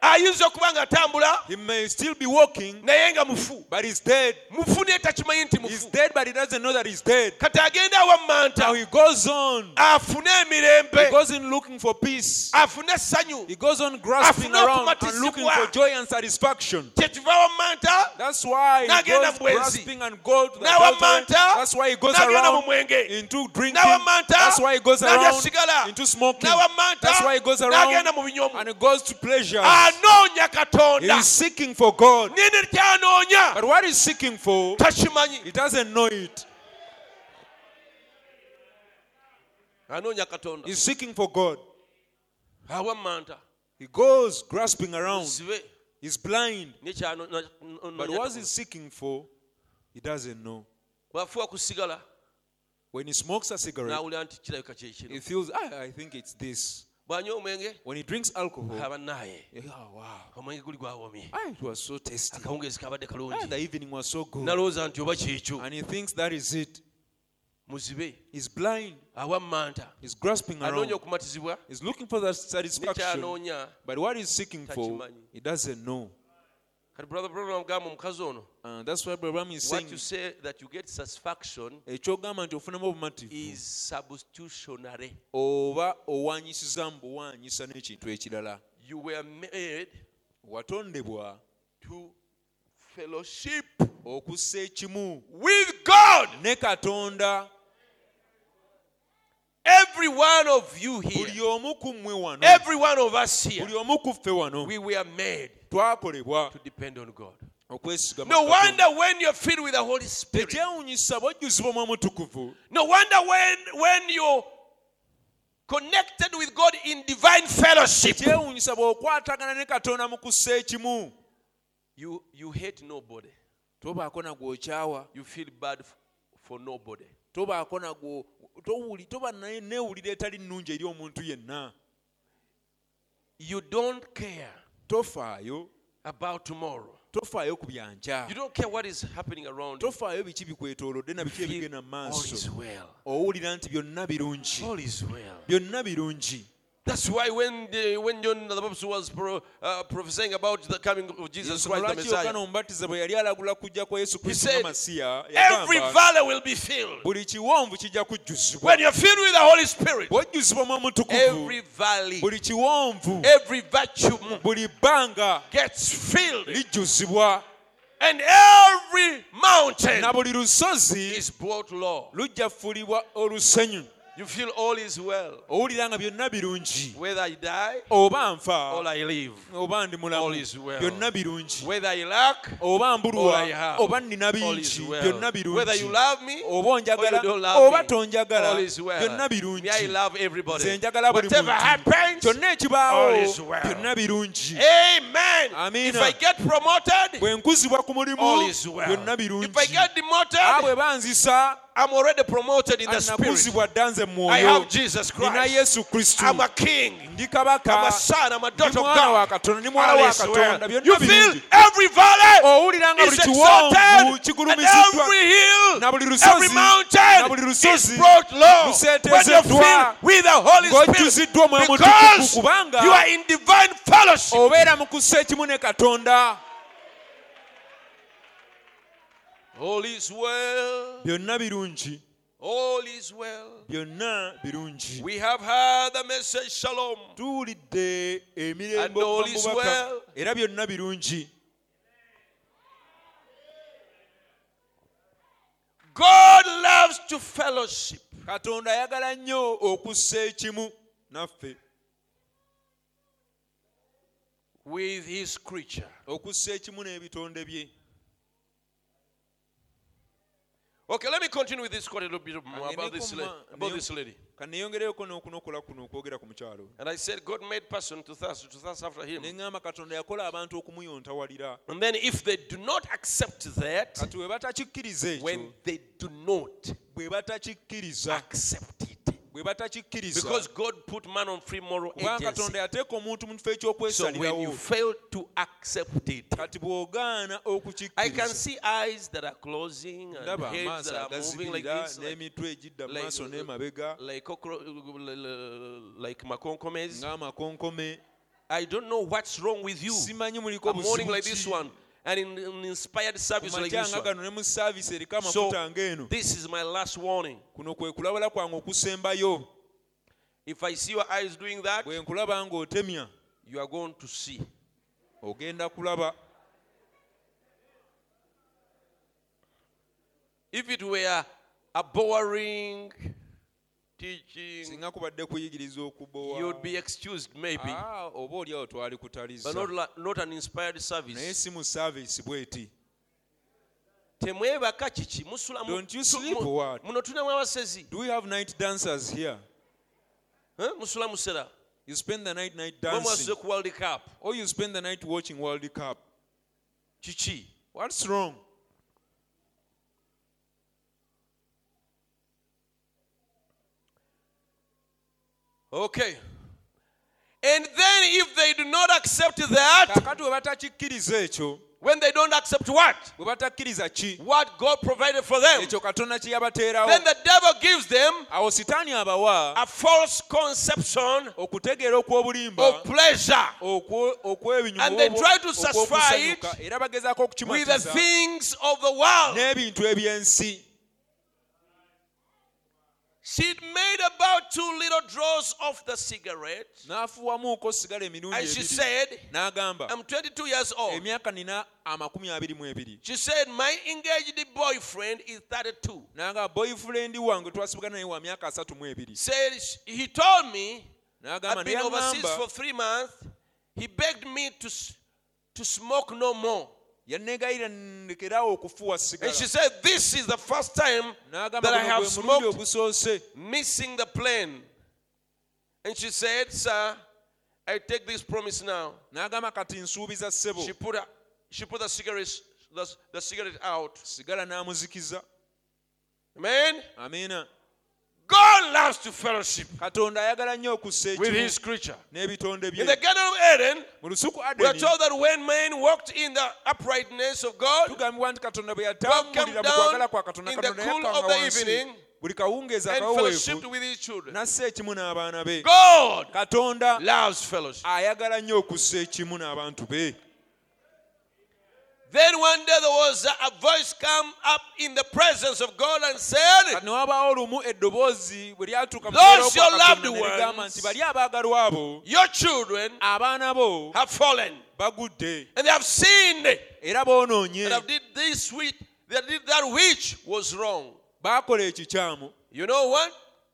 Ayinza okuba nga atambula He may still be walking, naye nga mufu but he's dead. mufu naye takimanyi nti He's dead, but he doesn't know that he's dead. kati agenda awa Now he goes on. afune He emirembe goes in looking for peace. afune essanyu He goes on grasping around and looking for joy and satisfaction. kyekiva wa manta That's why he goes grasping and go to the adultery. That's why he goes n'agenda mu around mwenge into drinking. That's why he goes around into smoking. That's why he goes around and he goes to pleasures. Ah, anoonya katonda He's seeking for God. nini kyanoonya But what he's seeking for, takimanyi he doesn't know it. anoonya katonda He's seeking for God. awa manta He goes grasping around. muzibe He's blind. But what he's seeking for, he doesn't know. When he smokes a cigarette, n'awulira nti kirabika kyekino he feels, ah, I think it's this. Bw'anywa omwenge When he drinks alcohol, oh, omwenge guli gwawomye Ah, it was so tasty. akawungeezi kabadde Ah, kalungi the evening was so good. nalowooza nti oba kyekyo And he thinks that is it. muzibe He's blind. He's grasping anoonya okumatizibwa He's looking for that satisfaction. But what he's seeking for, he doesn't know. Kati brother Branham agamba omukazi ono Uh, that's why Abraham is what saying, you say that you get satisfaction ekyogamba nti ofunamu obumativu. is substitutionary. Oba owanyisiza mu buwanyisa n'ekintu ekirala. You were made watondebwa to fellowship okussa ekimu with god. ne katonda every one of you here buli omu ku mmwe wano every one of us here buli omu ku ffe wano we were made to depend on god. no wonder when you're filled with the holy spirit tekyewunyisa bw'ojjuzibwa mu mutukuvu. no wonder when when you're connected with god in divine fellowship tekyewunyisa bw'okwatagana ne katonda mu kussa ekimu. you you hate nobody. Tobaako nagwe okyawa you feel bad for nobody tobaako nagwo toba naye neewulira etali nnungi eri omuntu yenna. You don't care tofaayo about tomorrow. tofaayo ku byankya tofaayo biki bikwetoolodde na biki ebigenda mu maaso. owulira nti byonna birungi. Byonna birungi That's why when the, when John the Baptist was pro, uh, prophesying about the coming of Jesus Christ the Messiah, omubatiza bwe yali alagula kujja kwa yesu he said, every valley will be filled. buli kiwonvu kijja kujjuzibwa When you're filled with the Holy Spirit, bw'ojjuzibwa mu omutukuvu every valley, every bbanga gets filled, and every mountain is brought low. Lujja fuulibwa olusenyu You feel all is well, owulira nga byonna birungi whether I die oba nfa or I live, oba ndi mulamu All is well. byonna birungi whether I lack oba or mbulwa I have, oba nnina all is bingi well. byonna Whether you love me oba onjagala don't love oba tonjagala all is well. byonna birungi Me, I love everybody. nze njagala buli Whatever happens, kyonna ekibaawo all is well. byonna birungi Amen. Amina. If I get promoted, bwe nkuzibwa ku mulimu all is well. If I get demoted, a bwe banzisa I'm already promoted in the spirit. anakuzibwa dda nze I have Jesus Christ. I'm a king. I'm a son. I'm a daughter of God. katonda ndi mwana All wa is well. katonda You feel every valley is exalted, and every hill, every mountain is brought low. When you're filled with the Holy Spirit, ng'ojjuziddwa omwoyo mutukuvu because you are in divine fellowship. Byonna birungi. All is well. byonna birungi. Tuwulidde emirembe era byonna birungi. God loves to fellowship. katonda ayagala nnyo okussa ekimu naffe. With his creature. okussa ekimu n'ebitonde bye Okay, let me continue with this quote a little bit more about this, la- about this lady. kaneyongereyoko n'okunokola kuno okwogera ku mukyalo And I said, God made person to thirst, to thirst after him. ne ŋŋamba katonda yakola abantu okumuyontawalira And then if they do not accept that, kati bwe batakikkiriza when ekyo they do not bwe batakikkiriza accept it, bwe batakikkiriza. Because God put man on free moral agency. katonda yateeka omuntu mu kifo So when you fail to accept it, kati bw'ogaana I can see eyes that are closing and heads that are moving like this, n'emitwe egidda mu maaso n'emabega. like, like makonkomes. ng'amakonkome I don't know what's wrong with you. muliko morning like this one, and in an inspired service like this one. gano ne mu So this is my last warning. kuno kwe kulabala kwange okusembayo If I see your eyes doing that, bwe nkulaba ng'otemya you are going to see. If it were a boring teaching, singa kubadde kuyigiriza okubowa. You'd be excused maybe, Ah, oba oli twali but kutaliza not, an inspired naye service. si mu saavisi bweti. Temwebaka kiki? Musula Don't you sleep mu- muno tulinamu abasezi. Do we have night dancers here? Musula musera. You spend the night night dancing. world cup. Or you spend the night watching world cup. Kiki what's wrong okay. And then if they do not accept that kakati bwe batakikkiriza ekyo when they don't accept what? bwe batakkiriza ki? What god provided for them. Ekyo katonda kye yabateerawo. Then the devil gives them awo sitaani abawa a false conception of pleasure. And they try to satisfy bagezaako with the things of the world eby'ensi made about two little draws of the cigarette. N'afuwamuuko sigala emirundi and she said i'm 22 years old. Emyaka nina amakumi abiri mu ebiri. She said my engaged boyfriend is 32 n'agamba boyfriend wange twasibugana naye wa myaka asatu mu ebiri. Said he told me I've been overseas for three months. He begged me to, to smoke no more. Yanneegayira ndekeraawo okufuwa And she said, This is the first time that I have smoked missing the plane. And she said, Sir, I take this promise now. kati nsuubiza ssebo She put, a, she put the, cigarette, the, the cigarette out. n'amuzikiza Amen. God loves to fellowship katonda ayagala nnyo okussa with his creature. n'ebitonde In the Garden of Eden, mu lusuku we are adeni told that when man walked in the uprightness of God, tugambibwa nti katonda bwe God came yatambulira mu down kwagala kwa katonda in the katonda cool of the wansi evening buli kawungeezi and akaweweevu fellowshiped with his children. nassa ekimu n'abaana be God katonda loves fellowship. ayagala nnyo okussa ekimu n'abantu be Then one day there was a, voice come up in the presence of God and said, kati ne wabaawo lumu eddoboozi bwe lyatuuka mu Those your loved Katonda ne ligamba ones- nti bali abaagalwa abo? Your children have fallen. and they have sinned. And have did this which they did that which was wrong. You know what?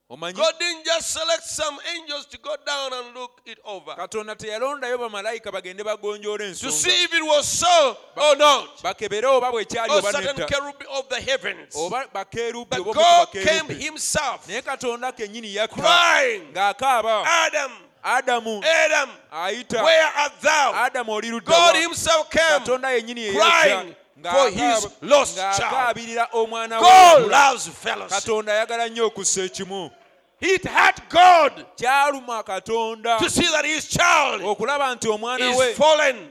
God didn't just select some angels to go down and look it over. Katonda teyalondayo bamalayika bagende bagonjoola to see if it was so or not. bakebere oba bwekyali Or certain cherub of the heavens. oba bakerubi But oba God came Himself katonda kennyini yakka. crying, ng'akaaba. Adam, adamu. Adam, ayita. Where art thou? adamu oli ludda God wa? Himself came. katonda yennyini crying. yeyajja for his lost child. ng'akaabirira omwana we God loves fellowship. katonda ayagala nnyo okussa ekimu It had God to see that His child okulaba nti omwana we is fallen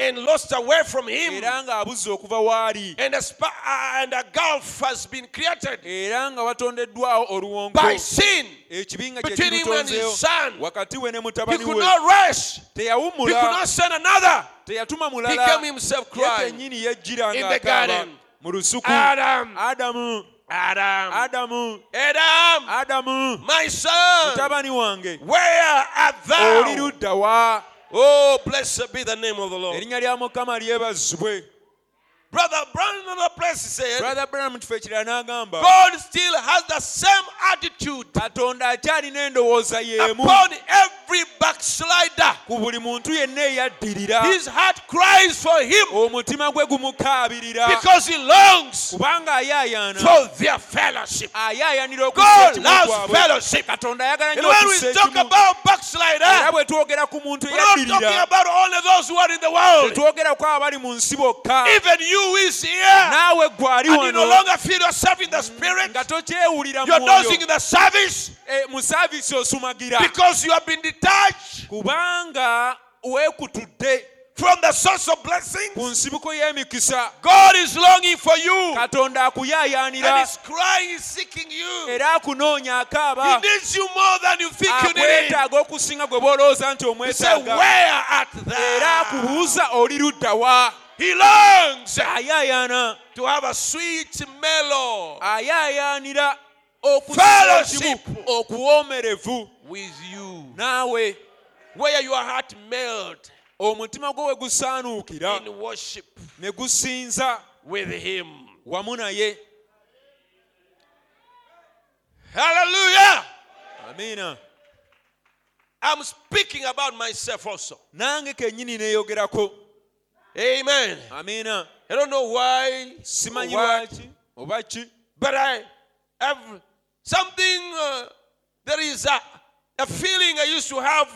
and lost away from Him, era ng'abuzze okuva waali and a, spa- uh, and a gulf has been created era nga watondeddwawo oluwonko by sin. between him and his son. wakati we ne He could not rest. He could not send another. Teyatuma mulala came himself ye crying. kennyini yejjira in the ng'akaaba mu lusuku. Adam, adamu. Adam, adamu. Adam, adamu. My son, mutabani wange. Where art oli thou? ludda wa? Oh, blessed be the name of the Lord. erinnya lya mukama lyebazibwe Brother Branham, in another place, said, brother branham mu kifo ekirala n'agamba God still has the same attitude. Katonda akyalina endowooza y'emu upon every backslider. ku buli muntu yenna eyaddirira. His heart cries for him. Omutima gwe gumukaabirira because he longs kubanga ayaayaana for their fellowship. ayaayanira God loves fellowship. katonda ayagala And nnyo when we okussa talk ekimu. about era backslider, bwe twogera ku muntu we're not talking eyaddirira about only those who are in the world. tetwogera ku abali mu nsi bokka. Even you is here, naawe and you no longer feel yourself in the spirit. nga tokyewulira You're dozing in the service Eh, mu saavisi osumagira because you have been detached kubanga weekutudde from the source of blessings. ku nsibuko y'emikisa God is longing for you, katonda and He's crying, He's seeking you. era akunoonya He needs you more than you think you need. Him. akwetaaga okusinga gwe boolowooza nti He said, omwetaaga Where art era thou? akubuuza oli ludda wa He longs to have a sweet mellow. Fellowship. with you, where your heart melt. Omutima gwo we gusaanuukira. In worship. Ne gusinza. With Him. wamu naye. Hallelujah. amiina I'm speaking about myself also. Nange kennyini neeyogerako Amen. amiina I don't know why, simanyi lwaki oba ki but I have something. Uh, there is a a feeling I used to have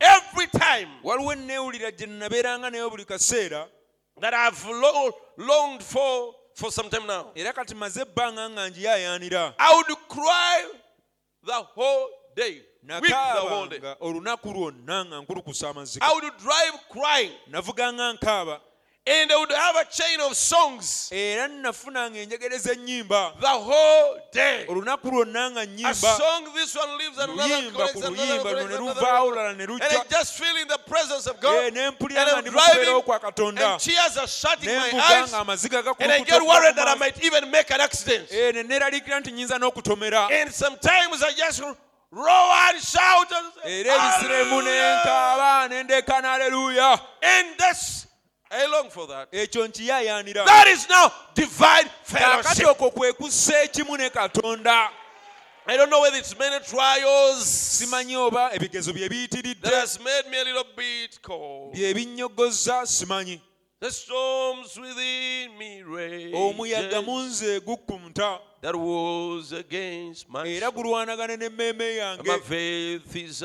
every time waliwo enneewulira gye nabeeranga nayo buli kaseera that I've lo- longed for for some time now. era kati maze ebbanga nga njiyaayaanira I would cry the whole day. Weep the whole day. nakaabanga olunaku lwonna nga nkulukusa amazika I would drive crying. navuganga nkaaba And I would have a chain of songs era nafunanga enjegereza ennyimba the whole day. olunaku lwonna nga A song, this one leaves and another luyimba another luyimba luno connects, ne another luvaawo connects. olala ne And lujja I just feel in the presence of Eh, God. And I'm driving and tears are shutting my eyes. And I get worried that I might even make an accident. ne neeraliikira nti nyinza n'okutomera And sometimes I just roar and shout and say, era ebiseera emu ne "Hallelujah!" nkaaba ne aleluya And that's, I long for that. That is now divine fellowship. okwo kwe kussa ekimu ne katonda I don't know whether it's many trials simanyi oba ebigezo bye that biyitiridde has made me a little bit cold. Bye binyogozza simanyi The storms within me rage. Oh, omuyaga munze gukkumta That was against my era n'emmeeme My faith is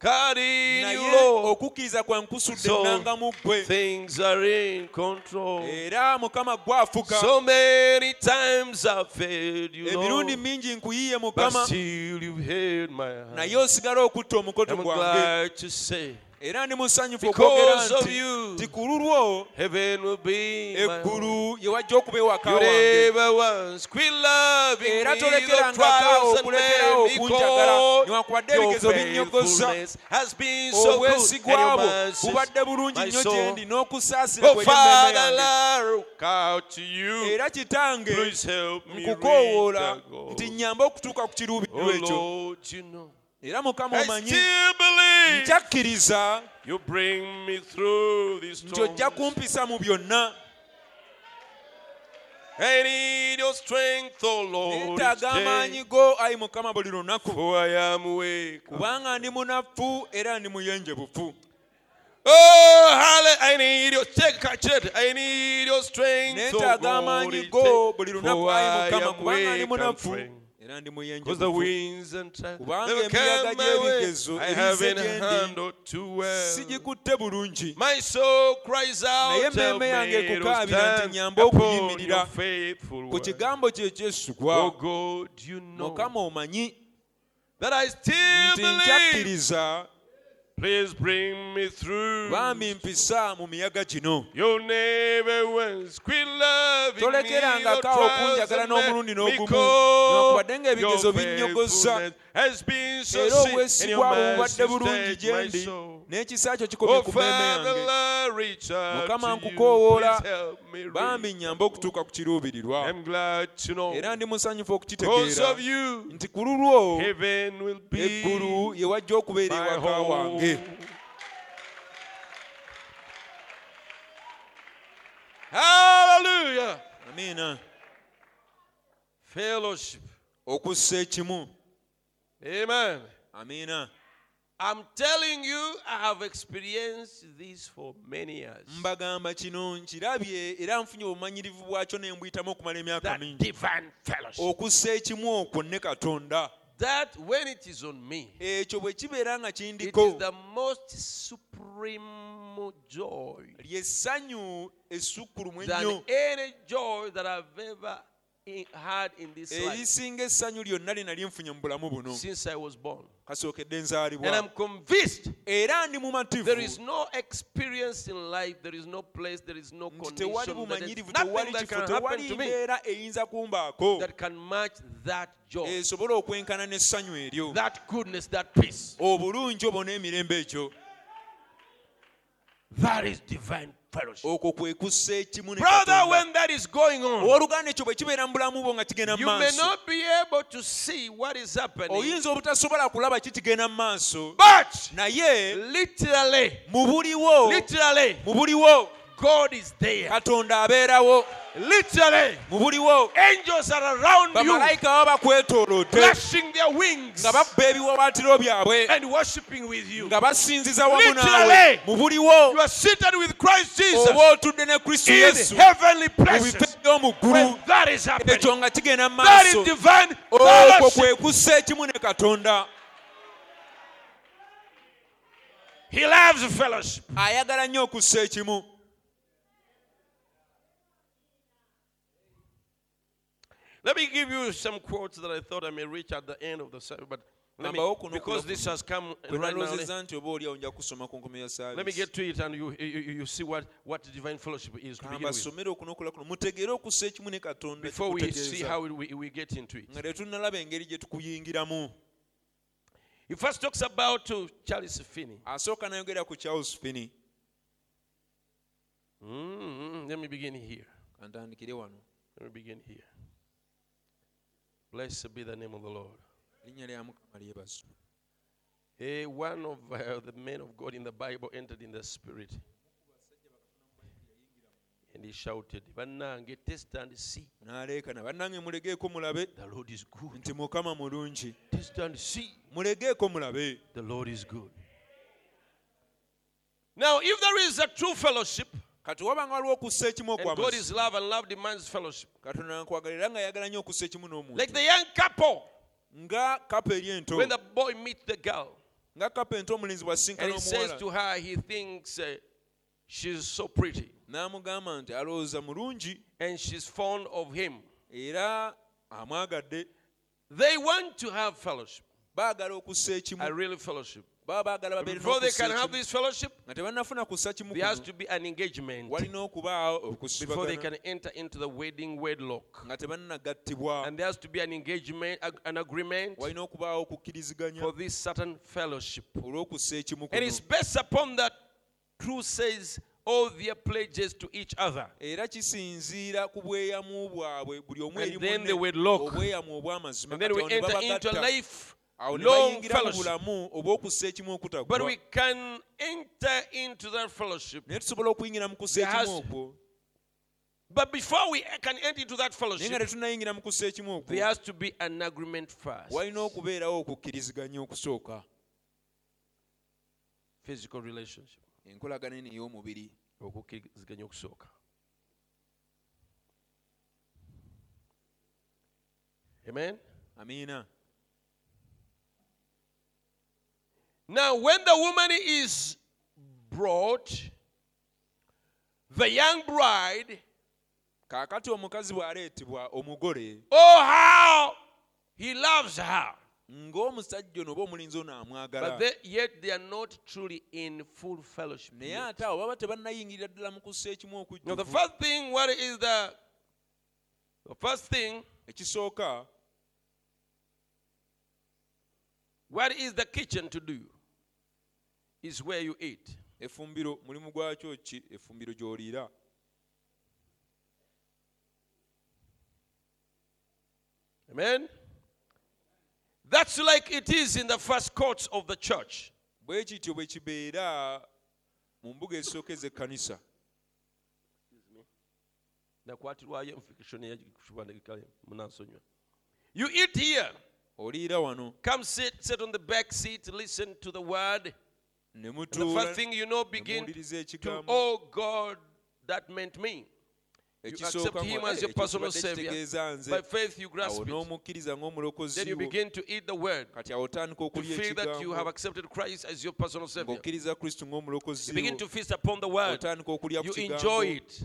carrying you, okukkiriza kwe nkusudde So ennanga mu ggwe. things are in control. era mukama gwafuga. So many times I've failed you, emirundi mingi nkuyiye But mukama. still you've held my hand. naye osigala okutta omukoto I'm gwange. glad to say era ndi musanyufu okwogera nti you, ti ku lulwo heaven will be my eggulu ye wajja okuba ewaka wange once quit loving era tolekerangako though trials and okulekerawo okunjagala. Newankubadde ebigezo binnyogoza faithfulness has been so good, and obwesigwa your bwo mercies, bubadde bulungi nnyo gye ndi n'okusaasira Oh, Father, I look to you. era kitange Please help me reach nkukoowoola nti nyambe okutuuka ku kiruubirirwa Oh, ekyo. Lord, you know. Era mukama omanyi. still believe nkyakkiriza you bring me through this nti ojja kumpisa mu byonna. I need your strength, oh Lord, neetaaga amaanyi go ayi mukama buli lunaku. For I am weak. kubanga ndi munafu era ndi muyenjebufu. Oh, hallelujah. I need your take, catch it. I need your strength, oh neetaaga amaanyi go buli lunaku ayi mukama am kubanga ndi munafu. Era ndi Because the muyenjebufu winds and trials emiyaga come my way. gy'ebigezo I haven't handled too well. sigikutte bulungi My soul cries Naye emmeeme yange ekukaabira nti nyambe okuyimirira faithful ku kigambo Oh God, you know mukama omanyi that I still nti believe. Please bring me through. Bambi mpisa mu miyaga gino. Tolekerangako awo kunjagala n'omulundi n'ogumu. Newankubadde ng'ebigezo binnyogoza. Era obwesigwa bwo bubadde bulungi gye ndi. N'ekisa kyo kikomye ku mmeeme yange. Mukama nkukoowoola. Bambi nnyambe okutuuka ku kiruubirirwa. Era ndi musanyufu okukitegeera. Nti ku lulwo eggulu ye wajja okubeera ewaka wange. Home. Hallelujah. amiina Fellowship. okussa ekimu Amen. amiina I'm telling you, I have experienced this for many years. mbagamba kino nkirabye era nfunye obumanyirivu bwakyo ne mbuyitamu okumala emyaka That mingi divine fellowship. okussa ekimu okwo ne katonda That when it is on me, ekyo bwe kibeera nga it is kindiko the most supreme joy lyessanyu essukkulumu than ennyo any joy that I've ever had in this eh, life. essanyu lyonna lye nali nfunye mu bulamu buno. Since I was born. kasookedde And I'm convinced era ndi there is no experience in life, there is no place, there is no nti tewali condition, there is bumanyirivu nothing tewali that kifo can tewali happen to me mbeera eyinza kumbaako. that can match that joy, eh, esobole okwenkana n'essanyu eryo. That goodness, that peace. obulungi obwo n'emirembe ekyo That is divine fellowship. okwo kwe kussa ekimu owooluganda ekyo bwe kibeera mu bulamu bwo nga kigenda mu maaso. oyinza obutasobola kulaba kikigenda mu maaso. naye mu buliwo mu buliwo God is there. katonda abeerawo Literally, mu buliwo angels are around you, bamalayika baba flashing their wings nga babba ebiwawaatiro byabwe and worshiping with you. nga basinziza wamu naawe Literally. You are seated with Christ Jesus oba otudde ne kristo in heavenly mu places. bifo by'omuggulu When that is happening, ekyo nga kigenda mu maaso is divine okwo fellowship. kwe kussa ekimu ne katonda He loves fellowship. ayagala nnyo okussa ekimu Let me give you some quotes that I thought I may reach at the end of the service, but let me, because this has come right now. Let, naloozezza nti oba oliawo nja kusoma ku nkomi ya let me get to it, and you, you, you see what, what divine fellowship is to begin with. mbasomere okunokola kuno mutegeere okussa ekimu ne katonda Before we see how we, we get into it. nga tetunnalaba engeri gye tukuyingiramu He first talks about Charles Finney. asooka nayogera ku charles finney Mm, let me begin here. kantandikire wano Let me begin here. Blessed be the name of the Lord. linnya lya mukama lyebazibwe Hey, one of uh, the men of God in the Bible entered in the spirit. And he shouted, Bannange, test and see. n'aleekana bannange mulegeeko mulabe The Lord is good. nti mukama mulungi Test and see. mulegeeko mulabe The Lord is good. Now, if there is a true fellowship, kati wabanga waliwo okussa ekimu and God okwamazima is love and love demands fellowship, katonda nkwagalira nga ayagala nnyo okussa ekimu like n'omuntu the young couple, nga kapa eri ento. When the boy meets the girl, nga kapa ento omulenzi and bw'asinkana he says omuwala. to her, he thinks uh, she's so pretty, n'amugamba nti alowooza mulungi. And she's fond of him. era amwagadde. They want to have fellowship, baagala okussa ekimu. A real fellowship. Baba baagala But babeere before they can have this fellowship, nga tebannafuna kussa kimu there has to be an engagement. Before they can enter into the wedding wedlock. And there has to be an engagement, an agreement walina okubaawo okukkiriziganya. for this certain fellowship. And it's based upon that truth says all their pledges to each other. era kisinziira ku bweyamu bwabwe buli omu And then they would lock. obweyamu obw'amazima And then we enter into a life awo ne bayingira mu bulamu obw'okussa ekimu But okutaggwa we can enter into that fellowship. naye tusobola okuyingira mu kussa ekimu okwo. But before we can enter into that fellowship, there has to be an agreement first. Physical relationship. okukkiriziganya okusooka. Amen? Amiina now when the woman is brought the young bride kaakati omukazi bw'aleetebwa omugole oh how he loves her. ng'omusajja ono oba omulinzi ono amwagala. But yet they are not truly in full fellowship naye ate awo baba tebannayingirira ddala mu kussa ekimu now the okujjuvu first thing what is the the first thing ekisooka what is the kitchen to do is where you eat efumbiro mulimu gwakyo ki efumbiro gy'oliira Amen. That's like it is in the first courts of the church. bwe kityo bwe kibeera mu mbuga ezisooka ez'ekkanisa eyakiwandiika munansonyiwa. You eat here. oliira wano Come sit, sit on the back seat, listen to the word. And the first thing you know, begin to, oh God, that meant me. You accept Him as your "Eh, personal ekyo Savior. By faith, you grasp it. Then you begin to eat the word. To feel that you have accepted Christ as your personal Savior. ng'okkiriza kristo ng'omulokozi You begin to feast upon the word. You enjoy it.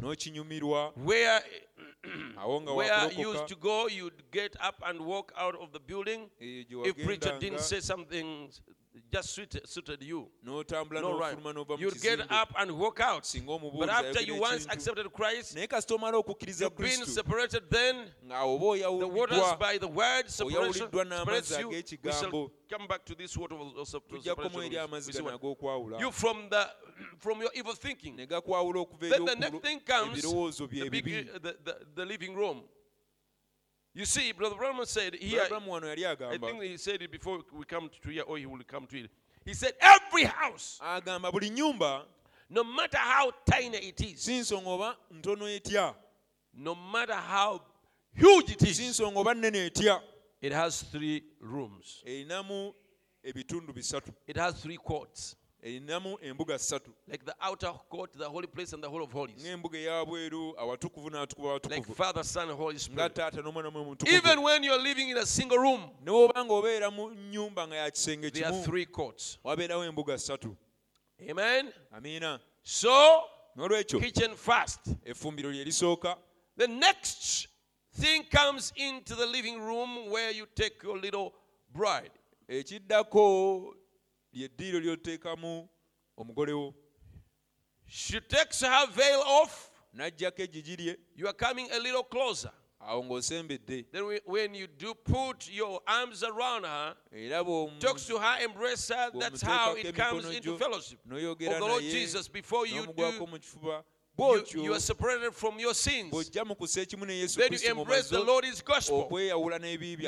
Where where you used to go, you'd get up and walk out of the building. If preacher didn't say something just suited, suited you, n'otambula no right. n'ofuluma n'ova mu You'd get kizimbe up and walk out. singa But after you ayogera once ekintu accepted Christ, naye kasita omala okukkiriza you've been kristo separated. Then the waters oyawuliddwa by the word separation oyawuliddwa n'amazzi separates you. We shall ag'ekigambo come back to this water of of sep- tujjakomu separation. eri We- amazzi we see gano what- ag'okwawula You from the from your evil thinking. ne gakwawula okuva eri Then the next thing comes ebirowoozo bye the, big, uh, the, the, the living room. You see, Brother Branham said here, abulamu wano yali I think he said it before we come to here, or he will come to it. He said, Every house, agamba buli nyumba no matter how tiny it is, si nsonga oba ntono etya? no matter how huge it is, nsonga oba nnene etya? it has three rooms, erinamu ebitundu bisatu. It has three courts, erinamu embuga ssatu like the outer court, the holy place, and the holy of holies, ng'embuga eyabweru awatukuvu like Father, Son, and Holy nga Spirit. taata n'omwana mwe Even when you're living in a single room, ne bw'oba nga mu nnyumba nga ya kisenge there are kimu three courts. wabeerawo embuga ssatu Amen. amiina So, n'olwekyo kitchen first. effumbiro lye lisooka The next thing comes into the living room where you take your little bride. ekiddako lyeddiiro ly'oteekamu omugole wo She takes her veil off. n'aggyako egigi You are coming a little closer. awo ng'osembedde Then, when you do put your arms around her, era talks to her, embrace her, that's how it comes into fellowship. Of the Lord Jesus, before you do, you, are separated from your sins. bw'ojja mu kusa ekimu ne yesu Then you embrace the Lord's gospel. You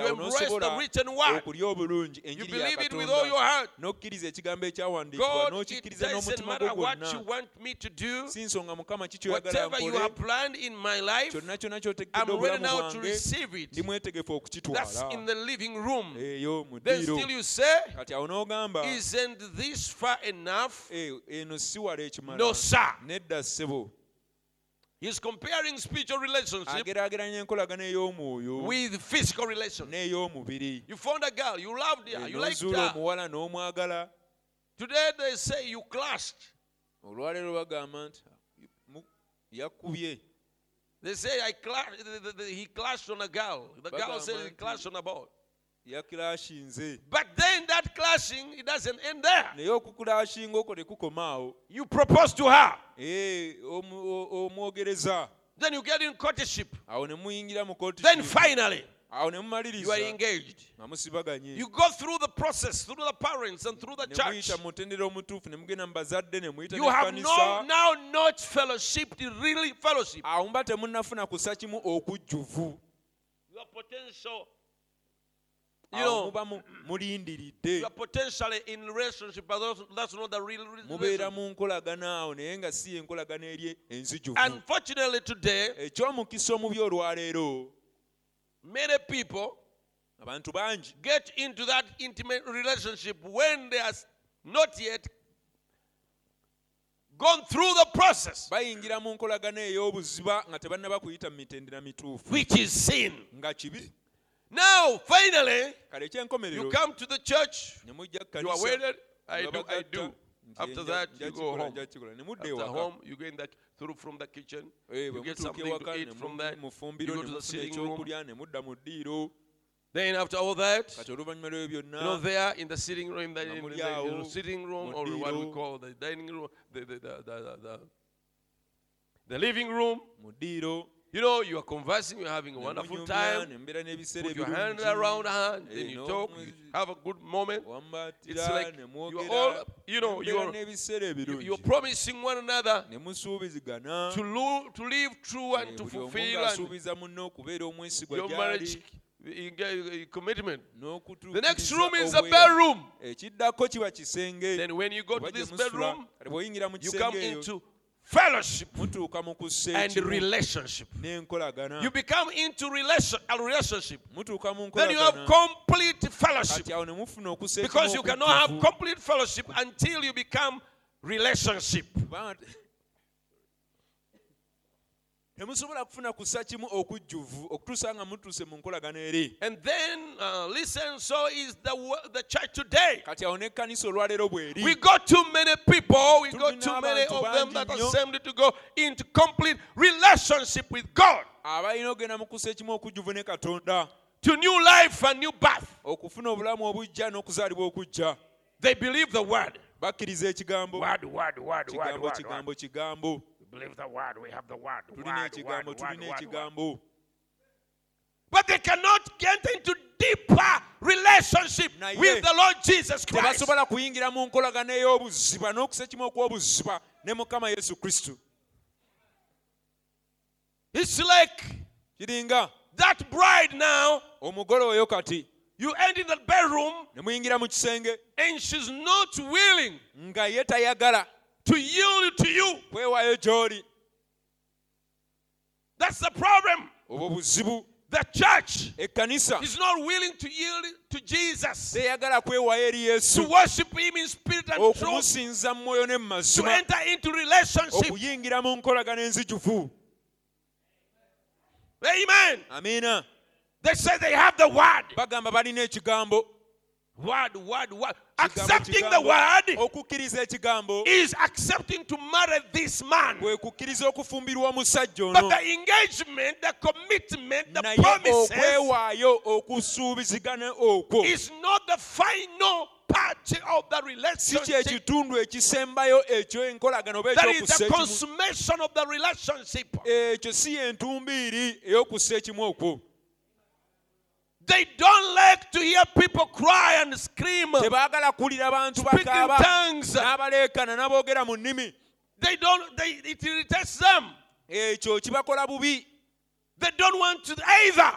embrace the written word. You believe it with all your heart. n'okkiriza ekigambo ekyawandiikibwa God, it doesn't matter what you want me to do. si nsonga mukama ki Whatever you have planned in my life, kyonna kyonna kyotekedde I'm ready now to receive it. That's in the living room. Then still you say, kati awo n'ogamba isn't this far enough? "Eh, eno si wala ekimala No, sir. He's comparing spiritual relationship ageraageranya enkolagana ey'omwoyo with physical relationship. You found a girl, you loved her, you liked her. Today they say you clashed. olwaleero bagamba nti "Mu- yakubye They say I clashed. He clashed on a girl. The girl said he clashed on a boy. But then that clashing, it doesn't end there. naye okukulashinga okwo tekukoma awo You propose to her. Eh, omu- o- omwogereza Then you get in courtship. awo ne muyingira mu kooti Then finally, you are engaged. You go through the process, through the parents and through the church. muyita mu mutendera omutuufu ne mugenda mu bazadde ne muyita You have no, now not fellowship, really fellowship. awo mba temunnafuna kusa kimu okujjuvu potential. You know, mulindiridde. you are potentially in relationship, but that's, not the real mubeera mu nkolagana awo naye nga si enkolagana eri enzijuvu. Unfortunately, today, ekyomukisa omubi olwaleero many people abantu bangi get into that intimate relationship when they are not yet gone through the process, bayingira mu nkolagana ey'obuziba nga tebannaba kuyita mu mitendera mituufu. which is sin. nga kibi Now, finally, you come to the church, you are wedded. I do, I do. After that, you go home. nja kikola. ne mudda After home, you get that through from the kitchen. Eh, You get something to eat from that. You go to the sitting room. ekyokulya ne mudda mu ddiiro Then after all that, you know, there in the sitting room, in the, in the, in the sitting room, or what we call the dining room, the, the, the, the, the, the, the living room. You know, you are conversing, you're having a wonderful time. ne mubeera n'ebiseera Put your hand around her, and then Eh, you talk, you have a good moment. It's like you're all, you know, you're, you- ebirungi you're promising one another to, lo- to live true eh, and to fulfill and ng'asuubiza munne okubeera omwesigwa your marriage you commitment. The next room is a bedroom. kisenge. Then when you go to this bedroom, kati bw'oyingira mu you come into fellowship mutuuka mu kussa and relationship. You become into relation, a relationship. Then you have complete fellowship. kati awo ne mufuna okussa Because you cannot have complete fellowship until you become relationship. Temusobola kufuna kussa kimu okujjuvu okutuusa nga mutuuse mu nkolagana eri And then, uh, listen, so is the, the church today. kati awo n'ekkanisa olwaleero bw'eri We got too many people, we got too many of them that assembled to go into complete relationship with God, abalina okugenda mu kussa ekimu okujjuvu ne katonda to new life and new birth. okufuna obulamu obujja n'okuzaalibwa okujja They believe the word. bakkiriza ekigambo Word, word, word, word, kigambo word, kigambo word. kigambo We believe the word. We have the word. Word, word, word, word, word. But they cannot get into deeper relationship with the Lord Jesus Christ. tebasobola kuyingira mu nkolagana ey'obuziba n'okusa okw'obuziba ne mukama yesu kristo It's like kiringa that bride now, omugole oyo kati you enter the bedroom ne muyingira mu kisenge and she's not willing nga ye tayagala to yield to you. That's the problem. The church is not willing to yield to Jesus, teyagala kwewaayo eri to worship Him in spirit and truth, okumusinza mu mwoyo ne to enter into relationship. okuyingira mu nkolagana enzijuvu Amen. They say they have the word. Bagamba balina ekigambo Word, word, word. Accepting the word is accepting to marry this man. bwe kukkiriza okufumbirwa omusajja But the engagement, the commitment, the promises okwewaayo okusuubizigana okwo is not the final part of the relationship. kyekitundu ekisembayo ekyenkolagano oba That is the consummation of the relationship. ekyo si yentumbiiri ey'okussa ekimu okwo They don't like to hear people cry and scream. tebaagala kuwulira bantu bakaaba tongues. n'aboogera mu nnimi They don't, they, it irritates them. ekyo kibakola bubi They don't want to either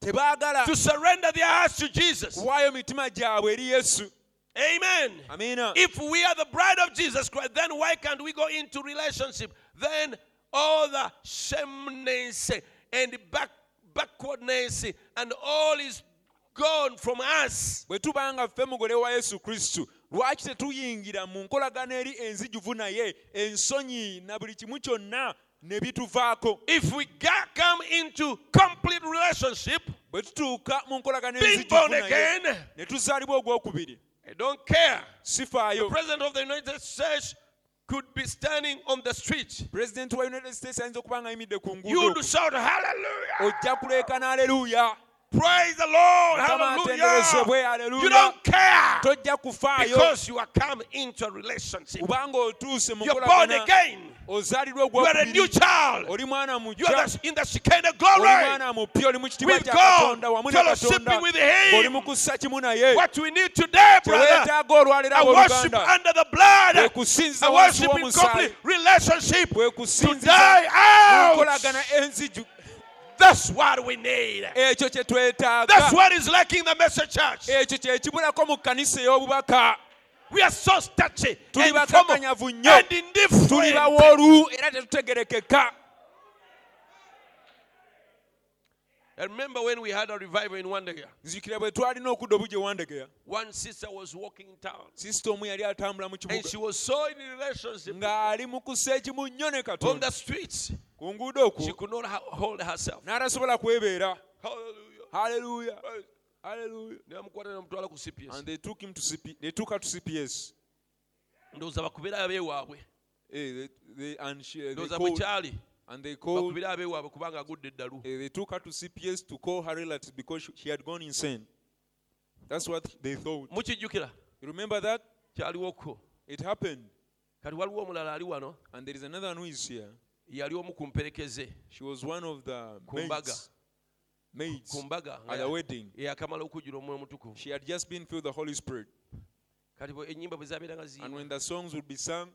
tebaagala to surrender their hearts to Jesus. kuwaayo mitima gyabwe eri yesu Amen. amiina If we are the bride of Jesus Christ, then why can't we go into relationship? Then all the shameness and back, backwardness and all is gone from us. bwe tuba nga ffe mugole wa yesu kristo lwaki tetuyingira mu nkolagano eri enzijuvu naye ensonyi na buli kimu kyonna ne bituvaako If we come into complete relationship, bwe tutuuka mu nkolagano being enzijuvu naye ne tuzaalibwa ogwokubiri I don't care. The president of the United States could be standing on the street. pulezidenti wa united states ayinza okuba nga ku nguudo You would shout hallelujah. ojja kuleekana aleluya Praise the Lord. Hallelujah. You don't care because you are come into a relationship. kubanga otuuse mu You're born again. You are a new child. You are in the Shekinah glory. mwana mupya oli mu kitiibwa With God, katonda wamu ne fellowshipping with Him. oli mu kussa kimu naye What we need today, brother, a worship under the blood, a worship in complete relationship to die out. That's what we need. ekyo kye twetaaga That's what is lacking in the message church. ekyo kye mu kkanisa ey'obubaka We are so touchy tuli and formal bakakanyavu nnyo and tuli indifferent. bawoolu era tetutegerekeka I remember when we had a revival in Wandegeya. nzikira bwe twalina okudda obujje wandegeya One sister was walking in town. sisita omu yali atambula mu and kibuga she was so in relationship ng'ali mu kussa ekimu nnyo ne on katonda the streets. ku nguudo She okwo could not ha- hold herself. n'atasobola kwebeera. Hallelujah. haleluya haleluya Nebamukwata ne bamutwala ku CPS. and they took him to CP, they took her to CPS ndowooza bakubira abeewaabwe Eh, they, they, and she, they ndowooza called, bwekyali and they called bakubira abeewaabwe kubanga agudde eddalu. Eh, they took her to CPS to call her relatives because she, had gone insane. That's what they thought. You remember that? It happened. Kati waliwo omulala ali wano? And there is another one who is here. Yali omu ku mperekeze. She was one of the Ku mbaga. maids, maids at the wedding. Yakamala okujjula omwoyo omutukuvu she had just been filled with the holy spirit. Kati bwe ennyimba bwe zabeeranga and ziyimba when the songs would be sung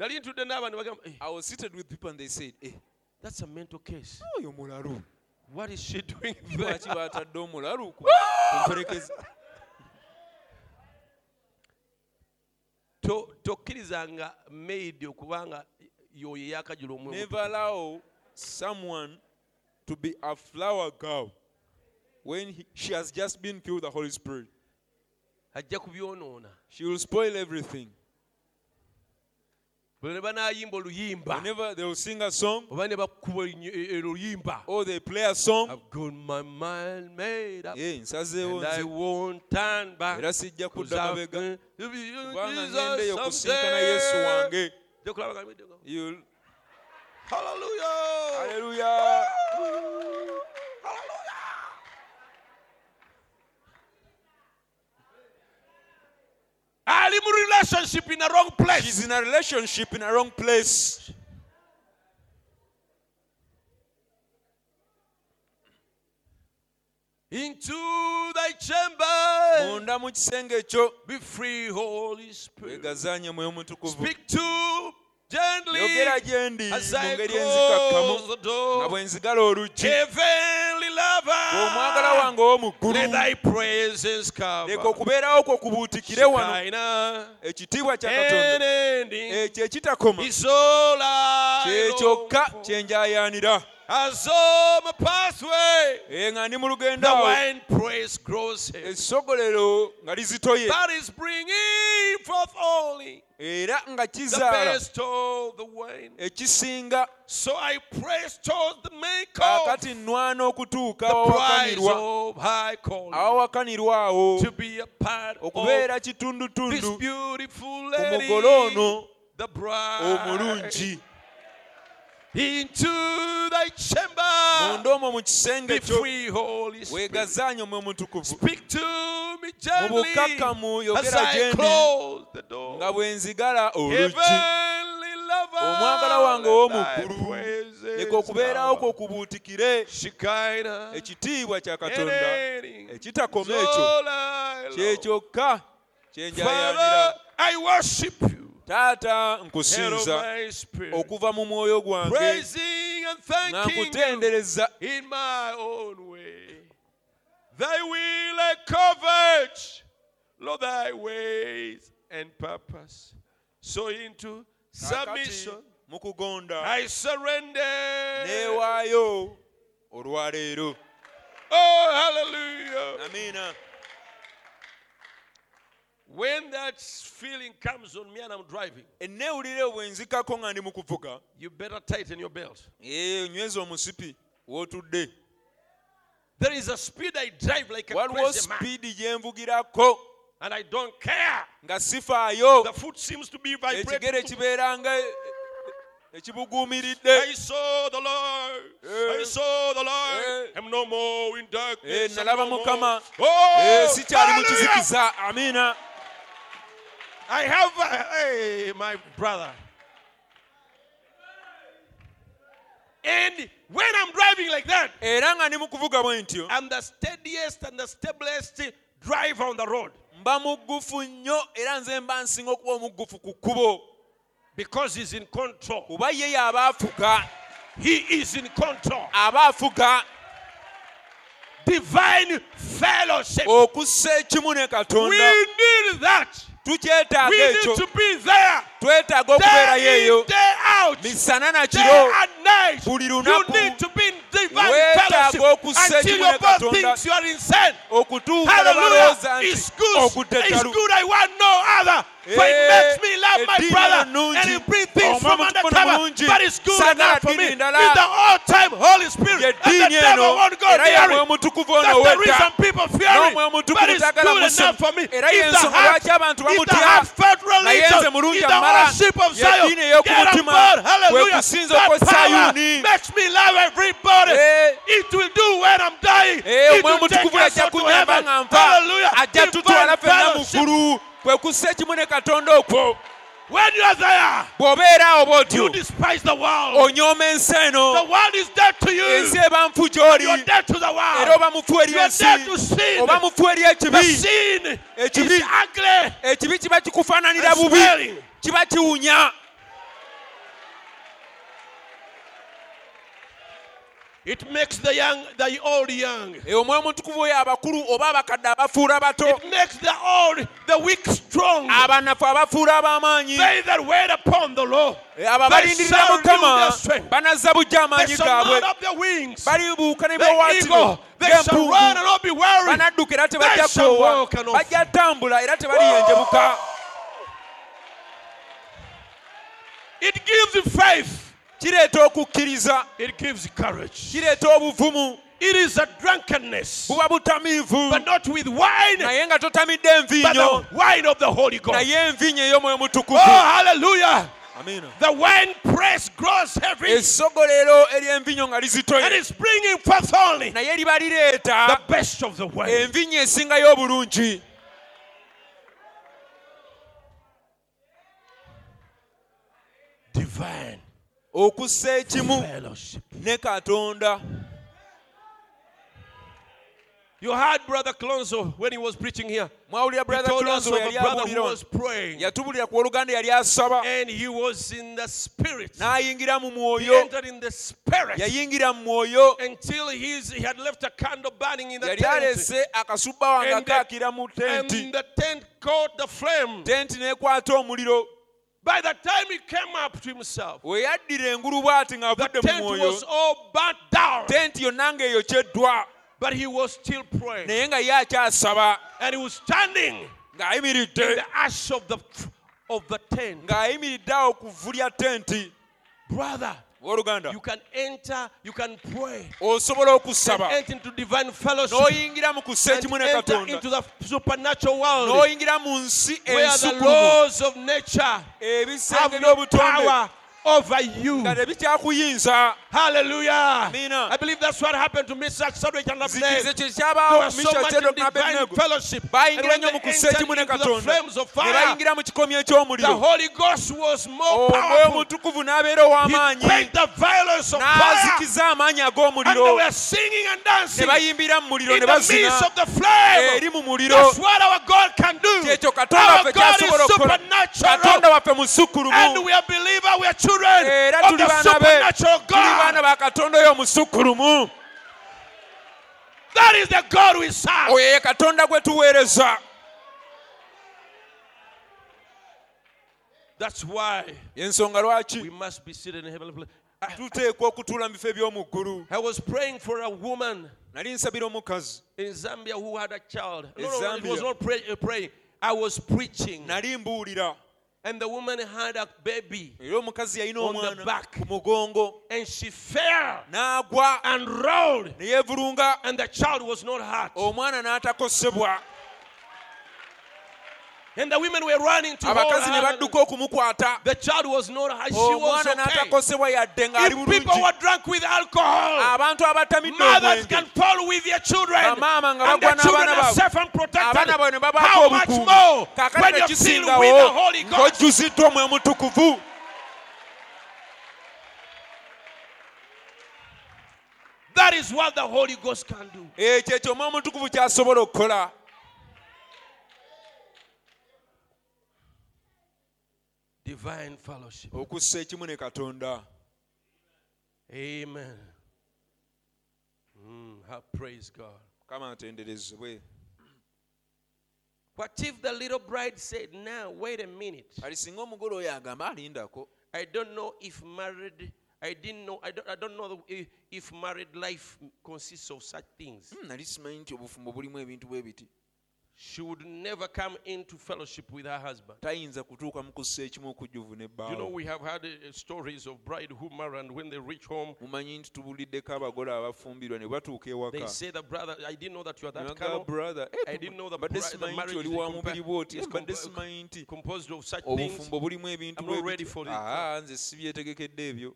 nali ntudde n'abantu bagamba "Eh, i was seated with people and they said eh, that's a mental case. Oyo mulalu what is she doing lwaki batadde omulalu ku To- tokkirizanga maid okubanga yoyo eyakajula omwoyo Never allow someone to be a flower girl when he, she has just been filled with the Holy Spirit. ajja kubyonoona. She will spoil everything. Bwe banaayimba oluyimba. Whenever they will sing a song oba ne bakuba oluyimba. or they play a song, I've got my mind made up. Nsazeewo and I won't turn back. Era sijja kudda mabega. kubanga ngendeyo kusinkana yesu wange. Ojja kulaba nga bidde- You'll- Hallelujah. haleluya relationship in a wrong place. She's in a relationship in a wrong place. Into thy chamber. Munda mu kisenge ekyo be free holy spirit. Wegazaanye mwoyo mutukuvu. Speak to gently yogera as mu I ngeri close enzikakkamu. the nga door bwe nzigala oluggi heavenly omwagala wange ow'omu ggulu leka okubeerawo kwe kubuutikire wano. Ekitiibwa kya katonda. Ekyo ekitakoma. Kye kyokka kye njayaanira as on my pathway ndi mu lugendo the wine praise grows heavy. essogolero nga lizitoye that is bringing forth only yielding era nga the kizaala. best of the wine. ekisinga. So I press towards the make of kaakati nnwana okutuuka the prize awawakanirwa of high calling. Awawakanirwa awo. To be a part of okubeera this kitundutundu beautiful ku lady, ono. the bride, omulungi into thy chamber. munda omwo mu kisenge kyo free, Holy Spirit. weegazaanye omwe omutukuvu Speak to me mu as yogera gye ndi close the door. nga bwe nzigala lover, omwagala wange let ow'omu thy ggulu praises leka okubeerawo kwo bow. kubuutikire Shekinah, ekitiibwa kya katonda ekitakoma ekyo Elohim. kyekyokka kyenjayanira I worship you. Taata nkusinza okuva mu mwoyo gwange nga nkutendereza in my own way. Thy will I covet, Lord, thy ways and purpose. So into submission mu kugonda I surrender. olwaleero Oh, hallelujah. amiina When that feeling comes on me and I'm driving, enneewulire bwe nzikako nga ndi mu kuvuga you better tighten your belt. ee onyweza omusipi w'otudde There is a speed I drive like a waliwo crazy man, sipiidi gye nvugirako and I don't care. nga sifaayo The foot seems to be ekigere vibrating. kibeera nga ekibuguumiridde I saw the Lord. Eh. I saw the Lord. Eh. I'm no more in Eh, darkness. I'm nalaba no mukama more. Eh, Oh, sikyali mu hallelujah. kizikiza amiina I have, a, hey, my brother. And when I'm driving like that, era nga ndi mu kuvuga bwe ntyo I'm the steadiest and the stablest driver on the road mba muggufu nnyo era nze mba nsinga okuba omuggufu ku kkubo because He's in control. kuba ye y'aba afuga He is in control. aba afuga Divine fellowship. okussa ekimu ne We need that. We need to be there. Twetaaga okubeerayo Day in, day out. misana na kiro buli You lunaku need to be in weetaaga fellowship okussa until ekimu you ne katonda you are insane. okutuuka. It's nti. It's ttalu good. I want no other. For it Eh, makes me love my brother. And it brings things from mutukuvu undercover. But it's good enough for me. It's the all-time Holy Spirit. ye And the ddiini devil eno won't go era near yamwe it. That's the reason people fear it. But it's tagala good enough for me. era the y'ensonga heart, lwaki abantu the bamutya heartfelt religion, mulungi if the amala worship of ye Zion, ddiini ey'okumutima get on board. kwe Hallelujah. kusinza That okwe power sayuuni makes me love everybody. Eh. It will do when I'm dying. Eh, It omwe will take omutukuvu us ajja all to kunyamba heaven. nga nfa Hallelujah. ajja Divine tutwala ffenna mu fellowship. ggulu kwe kussa ekimu ne katonda okwo When you are there, bw'obeera awo you bw'otyo despise the world. onyooma ensi The eno world is dead to you. ensi eba nfu gy'oli You're dead to the era world. oba mufu eri You are ensi dead to sin. oba mufu eri The ekibi sin Ekibi. is ugly. ekibi kiba kikufaananira and bubi smelling. Kiba kiwunya. It makes the young, the old young. Omwoyo omutukuvu oyo abakulu oba abakadde abafuula bato. It makes the old, the weak strong. abanafu abafuula ab'amaanyi. They that wait upon the Lord, Eh, abo abalindirira mukama. banazza bujja amaanyi gaabwe. balibuuka ne shall ng'empungu era tebajja koowa bajja tambula era tebaliyenjebuka It gives faith. kireeta okukkiriza. It gives courage. kireeta obuvumu. It is a drunkenness, but not with wine, naye nga totamidde but the wine of the Holy Ghost. Oh, hallelujah. amiina The wine press grows heavy. Essogolero ery'enviinyo nga and it's bringing forth only liba the best of the wine. enviinyo esingayo obulungi okussa ekimu ne katonda. You heard Brother Kilonzo when he was preaching here. mwawulira He brother told us Kilonzo of yali a brother who abuulira was praying. Yatubulira ku oluganda yali asaba. And he was in the spirit. n'ayingira mu He entered in the spirit. Yayingira mu mwoyo. Until he's, he had left a candle burning in the yali tent. alese akasubba wange And the- akaakira And the tent caught the flame. tenti n'ekwata omuliro By the time he came up to himself, we bw'ati the tent was all burnt down. tenti yonna ng'eyokyeddwa But he was still praying. naye nga ye And he was standing in the ash of the of the tent. ng'ayimiridde awo ku vvu lya tenti Brother, owooluganda you can enter, you can pray, osobola and okusaba enter into divine fellowship, n'oyingira mu kussa and ekimu ne enter katonda. into the supernatural world n'oyingira mu nsi where the laws of nature have ebisenge no power over you. Hallelujah. Amina. I believe that's what happened to Mr. Shadrach and kye They were so much in ne divine fellowship. And when they entered into the flames of fire, bayingira mu kikomi the Holy Ghost was more omwoyo powerful. He quenched the violence of fire. And they were singing and dancing bayimbira mu muliro in the midst of the flame. muliro That's what our God can do. Our God is supernatural. And we are believers, we are children era of tuli the baana be supernatural tuli baana God. ba katonda oyo omusukulumu That is the God we serve. oyo ye katonda gwe tuweereza That's why yensonga lwaki we must be seated in heavenly place. tuteekwa okutuula mu bifo eby'omu ggulu I was praying for a woman nali nsabira omukazi in Zambia who had a child. No, no, no, it was Zambia. not pray, uh, praying. I was preaching. nali mbuulira And the woman had a baby era omukazi yalina On the omwana back. ku mugongo and she fell n'agwa and rolled. And the child was not hurt. omwana n'atakosebwa And the women were running to abakazi ne badduka okumukwata The child was not hurt. Oh, she was omwana n'atakosebwa yadde ng'ali If people were drunk with alcohol, abantu abatamidde mothers can fall with their children. Nga bagwa children n'abaana are baabwe. and protected. abaana ne babaako How much obukuumi more kaakati when you're the Holy Ghost? ng'ojjuziddwa omwoyo mutukuvu That is what the Holy Ghost can do. ekyo ekyo omwoyo mutukuvu kyasobola okukola Divine fellowship. okussa ekimu ne katonda Amen. Mm, ha- praise God. kama atenderezebwe What if the little bride said, Now, wait a minute. singa omugole oyo agamba alindako I don't know if married, I didn't know, I don't, I don't know if, if married life consists of such things. Hmm, nali simanyi nti obufumbo bulimu ebintu bwe biti She would never come into fellowship with her husband. tayinza kutuuka mu kussa ekimu okujjuvu You know, we have had uh, stories of bride who marry and when they reach home, mumanyi nti tubuliddeko abagole abafumbirwa ne batuuka they ewaka say that brother, I didn't know that you are that kind of brother I didn't know the mbadde bride- the simanyi nti marriage oli is wa compa- mubiri bw'oti is mbadde compa- simanyi nti composed of such things. obufumbo bulimu ebintu I'm bwe not ready biti. for it. Aha, nze sibyetegekedde ebyo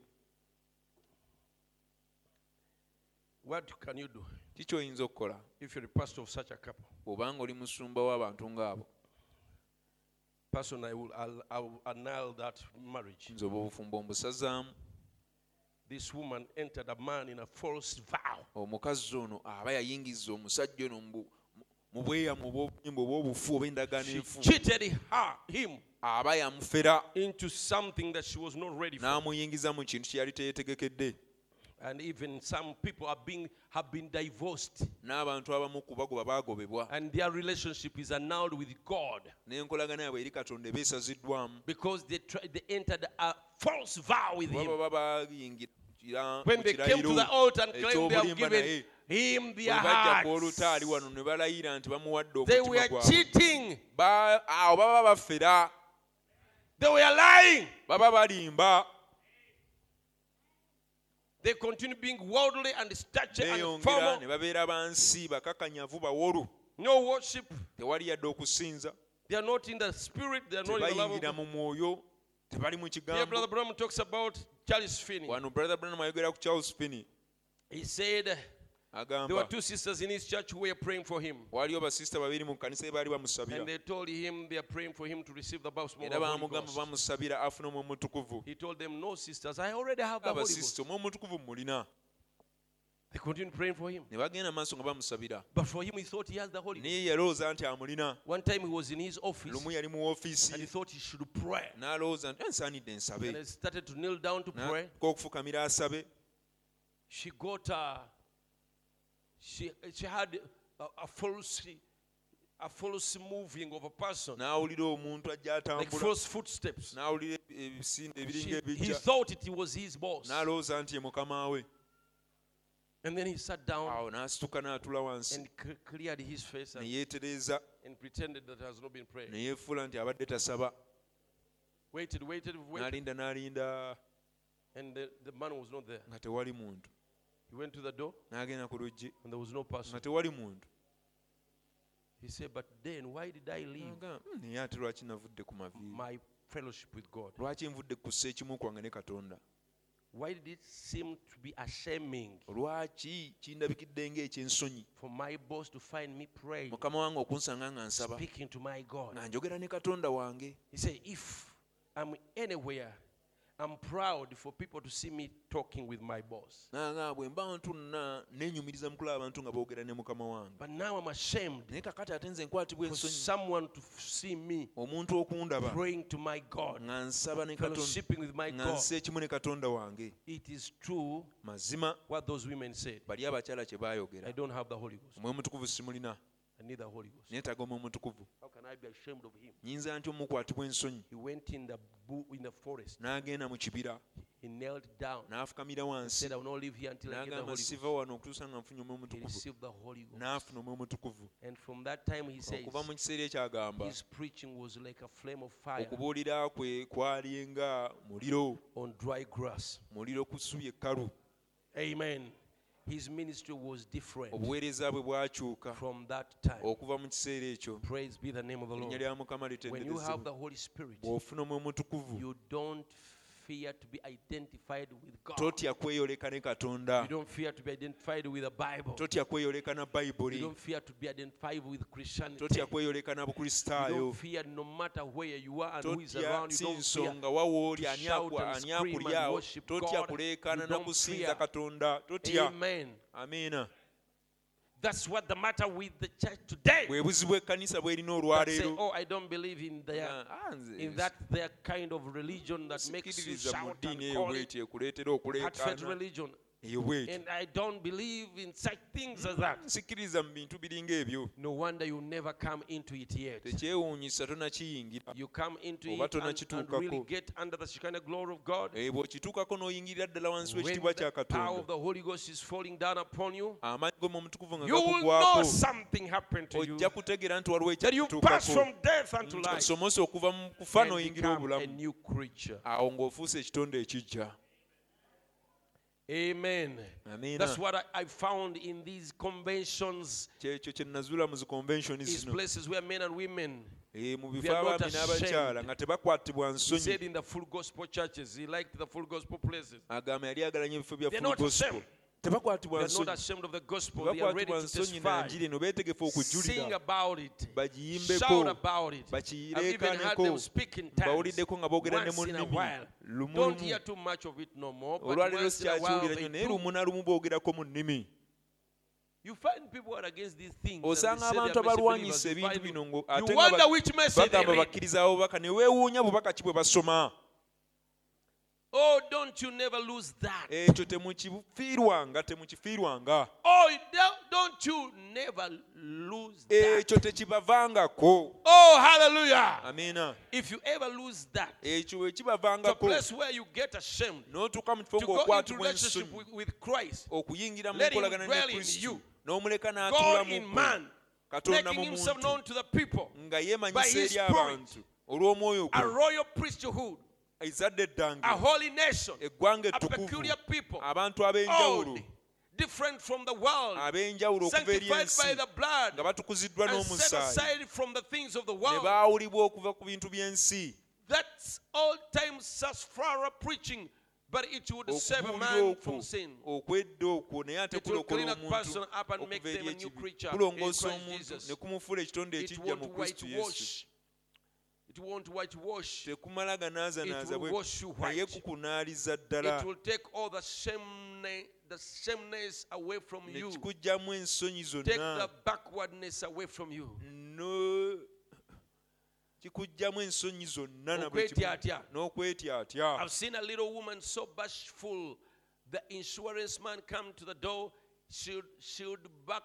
What can you do kiki oyinza okukola? If you're a pastor of such a couple? bw'obanga oli musumba w'abantu ng'abo. Pastor, I will, I'll, I will annul that marriage. This woman entered a man in a false vow. omukazi ono aba yayingiza omusajja ono mu bweyamu obw'obufu oba endagaano enfu. aba yamufera. n'amuyingiza mu kintu kye yali teyetegekedde And even some people are being, have been divorced, n'abantu abamu ku bagoba baagobebwa. And their relationship is annulled with God. N'enkolagana yabwe eri katonda ebeesaziddwamu. Because they, tried, they entered a false vow with him. baba bayingira When they came to the altar and claimed they have given him their bajja hearts, olutaali wano ne balayira nti bamuwadde they omutima were gwabwe. cheating, Ba- awo baba bafera. They were lying. baba balimba They continue being worldly and stature and formal. ne babeera bansi bakakanyavu bawolu No worship. tewali yadde okusinza They are not in the spirit. They are not in the love of God. mu mwoyo tebali mu Here, Brother kigambo talks about Charles Finney. wano brother branham ayogera ku charles finney He said there were two sisters in his church who were praying for him. waliyo basisita babiri mu kanisa baali And they told him they are praying for him to receive the baptism of the Holy Ghost. bamusabira afune omwoyo mutukuvu He told them, No, sisters, I already have the Holy Ghost. abasisita omwoyo mutukuvu mulina They continued praying for him. ne bagenda maaso nga bamusabira But for him, he thought he has the Holy Ghost. naye yalowooza nti amulina One time he was in his office lumu yali mu and he thought he should pray. "Eh, And he started to kneel down to pray. n'atuuka okufukamira asabe She got uh, she she had a, a false a false moving of a person, n'awulira omuntu ajja like false footsteps. ebisinde eh, eh, She, ebiringa he thought it was his boss. nti ye mukama we And then he sat down awo n'asituka n'atula wansi and cleared his face and, and pretended that has not been prayed. ne yeefuula nti abadde tasaba Waited, waited, waited. And the, the man was not there. He went to the door? N'agenda ku luggi. And there was no person. nga tewali muntu. He said, But then why did I leave? N'agamba, "Hmm, naye ate lwaki navudde ku maviiri? My fellowship with God? lwaki nvudde ku kussa ekimu kwange ne katonda? Why did it seem to be ashaming lwaki kindabikidde ng'ekyensonyi for my boss to find me praying, mukama wange okunsanga nga nsaba. speaking to my God? nga njogera ne katonda wange. He said, If I'm anywhere, I'm proud for people to see me talking with my boss. bwe mba ntunna nenyumiriza mu kulaba abantu nga boogera ne mukama wange But now I'm ashamed naye kakati ate nze nkwatibwa for ensonyi someone to f- see me omuntu okundaba praying to my God, nga nsaba ne katonda fellowshipping with my nga God. nsa ekimu ne katonda wange It is true mazima what those women said. bali abakyala kye I don't have the Holy Ghost. omwoyo mutukuvu simulina I need the Holy Ghost. neetaaga omwoyo mutukuvu How can I be ashamed of him? nyinza ntya omukwatibwa ensonyi He went in the in the forest. n'agenda mu kibira He knelt down. n'afukamira wansi Said, I will not live here until I get the n'agamba siva wano okutuusa nga nfunye omwoyo He mutukuvu received the Holy Ghost. n'afuna omwoyo mutukuvu And from that time, he says, okuva mu kiseera ekyo agamba his preaching was like a flame of fire okubuulira kwe kwali nga muliro on dry grass. muliro ku ssubi ekkalu Amen. His ministry was different obuweereza bwe bwakyuka from that time. okuva mu kiseera ekyo Praise be the name of the Lord. When you have the Holy Spirit, bw'ofuna omwoyo mutukuvu you don't fear to be identified with God. totya kweyoleka ne You don't fear to be identified with the Bible. totya kweyoleka na You bayibuli don't fear to be identified with Christianity. totya kweyoleka na You bukristaayo don't fear no matter where you are and who is totya around. You si don't fear. nsonga wawooli to ani shout akwa- and ani scream and akulyawo worship totya God. kuleekaana You na don't kusinza fear. katonda totya Amen. amiina That's what the matter with the church today. bwe buzibu ekkanisa bw'erina say, olwaleero oh, I don't believe in their Ah, nze in that their kind of religion that makes you mu shout ddiini and eyo call it bweti ekuleetera heartfelt okuleekaana religion. And I don't believe in such things as that. sikiriza mu bintu biringa ebyo No wonder you never come into it yet. tekyewuunyisa tonakiyingira You come into Oba it and, tonakituukako. really get under the Shekinah glory of God. Eh, bw'okituukako n'oyingirira ddala wansi w'ekitiibwa the kya power katonda of the Holy Ghost is falling down upon you, amaanyi g'omu omutukuvu nga you will know gakugwako something happened to you. ojja kutegeera nti waliwo you pass from death unto life okuva mu kufa n'oyingira become a obulamu new creature. awo ng'ofuuse ekitonde ekijja Amen. amiina That's what I, I found in these conventions, kyekyo kye nazuula mu ziconvention is zino places where men and women. Eh, mu They bifo are not abaami n'abakyala ashamed. nga tebakwatibwa He said nsonyi in the full gospel churches, he liked the full gospel places. agamba yali agalanya ebifo bya They're full not gospel ashamed. tebakwatibwa nsonyi. na njiri eno beetegefu okujulira. Bagiyimbeko. Bakiyireekaneko bawuliddeko nga boogera ne mu nnimi olwaleero sikyakiwulira nnyo naye lumu na lumu boogerako mu nnimi osanga abantu abalwanyisa ebintu bino ng'ate bagamba bakkiriza abubaka ne weewuunya bubaka ki bwe basoma. Oh, don't you never lose that. ekyo temukifiirwanga temukifiirwanga. Oh, don't- don't you never lose that. ekyo tekibavangako. Oh, hallelujah. amiina If you ever lose that, ekyo the place where you get ashamed n'otuuka mu kifo to go into ng'okwatibwa relationship ensonyi with, with Christ, okuyingira mu Let him nkolagana ne dwell in kristo. you. n'omuleka God n'atuula in mu man, katonda making mu himself muntu. known to the people, nga by yeemanyisa his eri spirit, abantu olw'omwoyo a gwe royal priesthood, a holy nation, eggwanga a ettukuvu. peculiar people, abantu ab'enjawulo. Different from the world, ab'enjawulo okuva eri sanctified by the blood, and set aside from the things of the world. baawulibwa okuva ku bintu by'ensi. That's old time Sasfara preaching, but it would save a man from sin. okwedda okwo naye ate It will clean a person up and make them a new creature in Christ Jesus. ne kumufuula ekitonde It won't whitewash. It won't whitewash. tekumala ganaazanaaza It will wash you naye kukunaaliza ddala It will take all the shame, the shameness away from you. ensonyi Take the zonna backwardness away from you. no kikugjamu ensonyi zonna n'okwetyatya I've seen a little woman so bashful. The insurance man come to the door. She'd, she'd back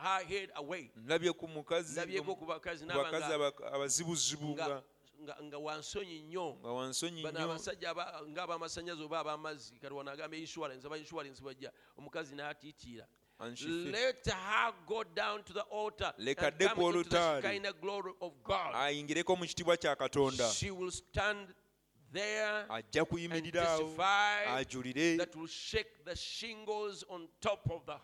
her head away ndabyeko ku bakazi abazibuzibu nga wansonyi nnyo. Abasajja ng'abamasanyazi oba abamazzi katwana agamba insurance aba insurance bajja. Omukazi n'atiitiira. Let her go down to the altar leka dde ku olutaali ayingireko mu kitiibwa kya katonda. Ajja kuyimirira awo ajulire. that will shake the shingles on top of the,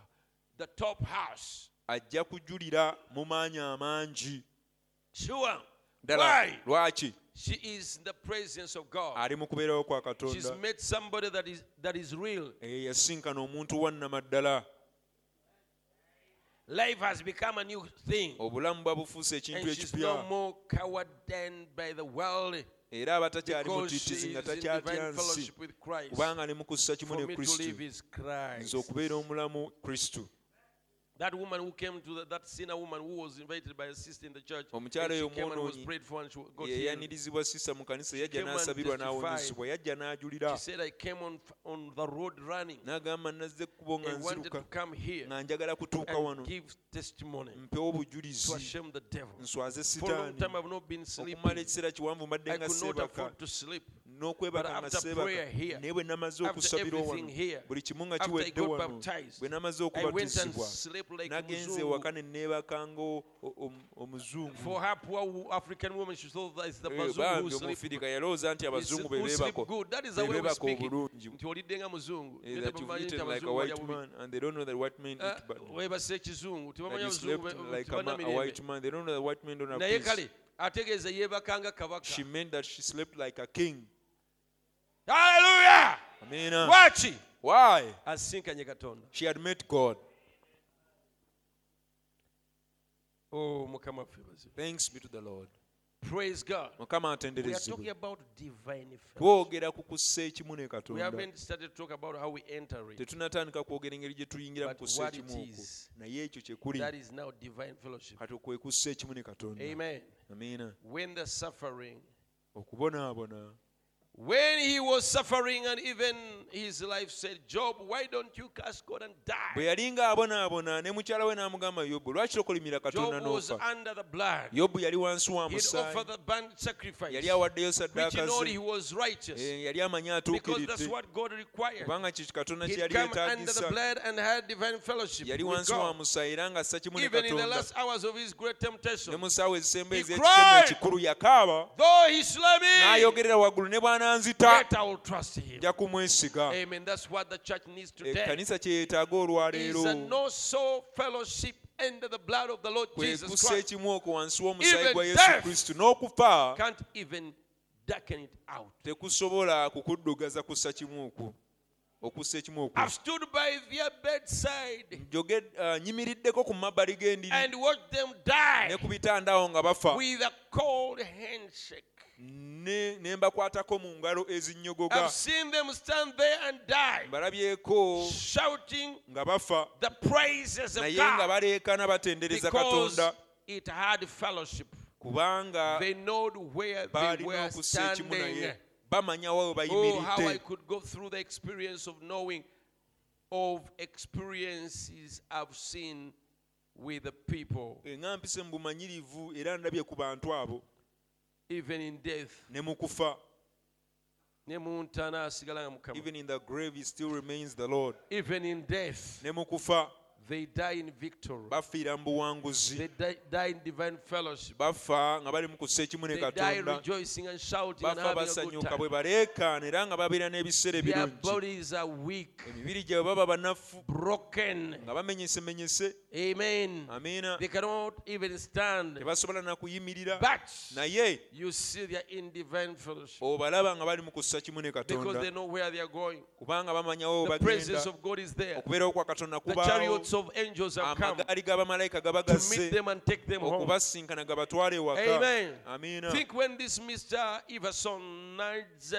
the top house. ajja kujulira mu maanyi amangi. Lwaki? She is in the presence of God. She's met somebody that is, that is real. Eh, Life has become a new thing. obulamu bwabufuusa ekintu ekipya. era aba takyali mutitizi nga takyatya nsi. kubanga ne mu kussa kimu ne kristo. nze okubeera omulamu kristo. That woman who came to the, that sinner woman who was invited by a sister in the church, Omukyala and she came and was omwonoonyi prayed for and she got ye healed. yayanirizibwa sisa mu kanisa yajja came and n'asabirwa testified. n'awonyezebwa yajja n'ajulira She said, I came on, on the road running n'agamba nazze ekkubo nga and wanted to nziruka come here nga njagala kutuuka and wano give testimony mpewo to obujulizi shame the devil. nswaze For a long sitaani time I've not been sleeping. okumala ekiseera kiwanvu mbadde I nga could not seebaka afford to sleep. N'okwebaka nga seebaka here, naye bwe namaze everything wano here, buli kimu nga I kiwedde wano baptized, bwe namaze I went and okubatizibwa slept like nagenze Muzungu. ewaka ne neebaka nga o- o- omu- omuzungu For her poor African woman, she thought that the Eh, omufirika yalowooza nti abazungu be good. That is the way we beebaka speak. obulungi Nti olidde nga. Naye that tebamanyi you've nti eaten like a white man and they don't know that white men eat bad weebase ekizungu that tebamanya you abazungu slept be- like a, ma- tebalina a mirembe. white man they don't know that white men don't have peace kale ategeeza yeebaka nga kabaka she meant that she slept like a king haleluya amina. Lwaki why? Asinkanye katonda she had met god. Oh mukama waffe bazibu thanks be to the lord. Praise god. Mukama we are talking atenderezebwe about divine fellowship. twogera ku kussa ekimu ne we katonda haven't started to talk about how we enter it. Tetunatandika kwogera engeri gye tuyingira mu But kussa what ekimu it okwo. is, naye ekyo kye kuli. that is now divine fellowship. Kati kwe kussa ekimu ne katonda. Amen. Amiina when the suffering okubonaabona when he was suffering and even his life said job why don't you curse god and bwe die yali ng'abonaabona ne mukyala we n'amugamba yobu lwaki tokolimira katonda n'ofa? under the blood. Yobu yali wansi wa he'd musaayi offered the burnt sacrifice yali awaddeyo saddaaka ze. he was righteous Eh, yali amanyi because that's atuukiridde. what god required. Kubanga kye katonda kye yali under the yeetaagisa blood and had divine fellowship yali wansi wa musaayi era ng'assa kimu ne even in the katonda. last hours of his great ne temptation mu ssaawa ezisemba He cried. ekikulu yakaaba though he slay me n'ayogerera waggulu ne bw'ananzita yet i will trust him. nja kumwesiga. Amen. That's what the church needs today ekkanisa kye yeetaaga olwaleero. Is a no soul fellowship under the blood of the Lord Jesus Christ. ekimu okwo wansi w'omusaayi gwa yesu kristo n'okufa. Can't even darken it out. tekusobola kukuddugaza kussa kimu okwo okussa ekimu okwo. I've stood by their bedside uh, nyimiriddeko ku mabbali g'endiri and watched them ne die ku bitanda awo nga bafa with a cold handshake. ne mbakwatako mu ngalo ezinnyogoga I've seen them stand there and die, mbalabyeko shouting nga bafa the praises of naye nga baleekana batendereza katonda it had fellowship. kubanga They know where they baalina were okussa ekimu standing. naye bamanya wawe Oh, how I bayimiridde could go through the experience of knowing of experiences I've seen with the people, even in death. ne mu kufa Ne mu ntaana asigala nga Mukama. even in the grave he still remains the lord Even in death, ne mu kufa they die in victory. bafiira mu buwanguzi They die, die in divine fellowship. bafa nga bali mu kussa ekimu ne They die katonda rejoicing and shouting bafa having a good basanyuka bwe baleekaana era nga babeera n'ebiseera Their ebirungi bodies are weak, emibiri gyabwe baba banafu broken. nga bamenyesemenyese Amen. amiina They cannot even stand. tebasobola na kuyimirira But naye you see they are in divine fellowship obalaba nga bali mu kussa kimu ne because they know where they are going. kubanga The presence of God is there. okubeerawo kwa katonda The chariots of angels have come amagaali to gabagasse meet them and take them home. okubasinkana gabatwale Amen. amiina Think when this Mr. Iverson Ned's,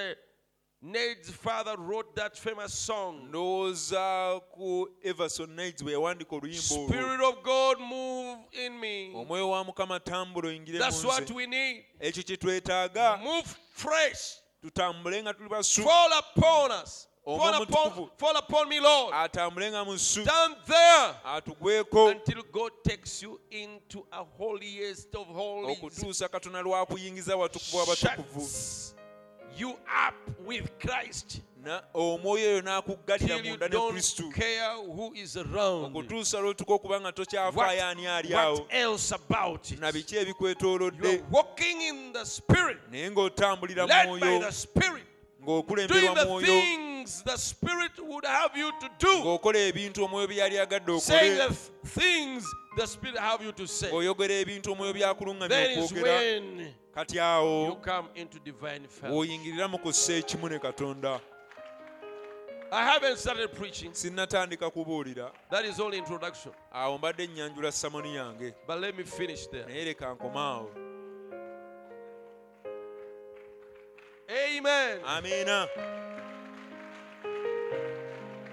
Ned's father wrote that famous song, ndowooza ku everson nights bwe yawandiika oluyimba Spirit of God move in me. omwoyo wa mukama tambula oyingire mu That's what nze we need. ekyo kye twetaaga Move fresh. tutambule nga tuli basu Fall upon us. Omwo Fall upon, fall upon me, Lord. atambule nga mu ssu Stand there atugweko until God takes you into a holiest of holies. okutuusa katonda lwakuyingiza watukuvu abatukuvu Shuts you up with Christ omwoyo oyo n'akuggalira munda ne kristo. okutuusa lwotuka okuba nga tokyafayo ani ali awo. na biki ebikwetoolodde? Naye ng'otambulira mwoyo. ng'okulemberwa mwoyo. the Spirit would have you to do. Saying the things the Spirit have you to say. That is when kati you awo come into divine fellowship. mu kussa ekimu ne katonda I haven't started preaching. sinnatandika kubuulira That is only introduction. awo mbadde nnyanjula samoni yange But let me finish there. naye leka nkomaawo Amen. amiina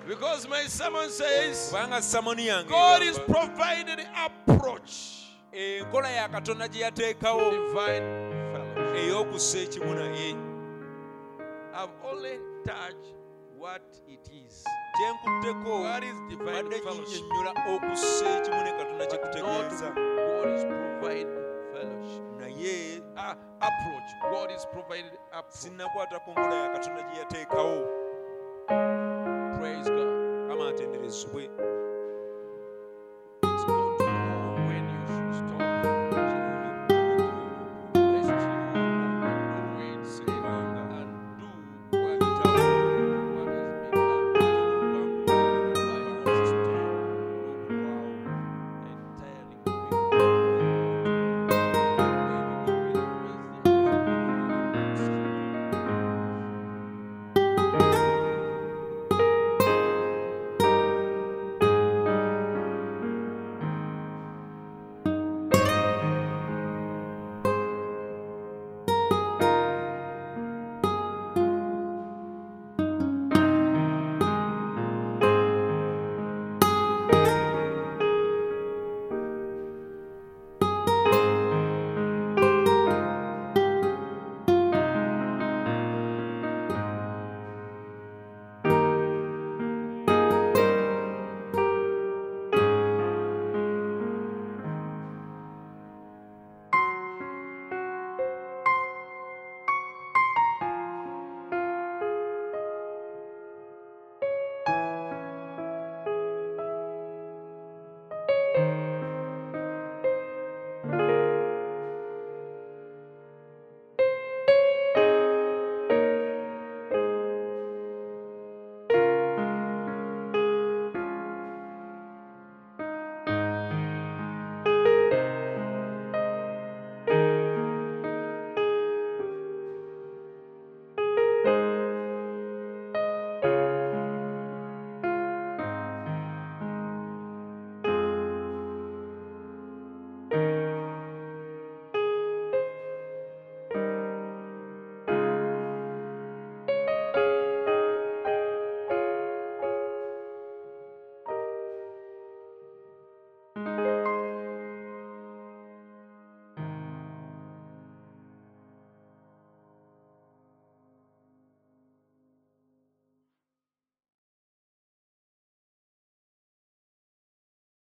Because my sermon says kubanga samoni yange God is provided approach enkola ya katonda gye yateekawo ey'okussa ekimu naye I've only touched what it is. kyenkutteko What is divine badde fellowship? okussa ekimu ne katonda kye kutegeeza God is providing fellowship. naye ah, approach. God is provided approach. sinnakwata ku nkola ya katonda gye yateekawo Praise kama atenderezebwe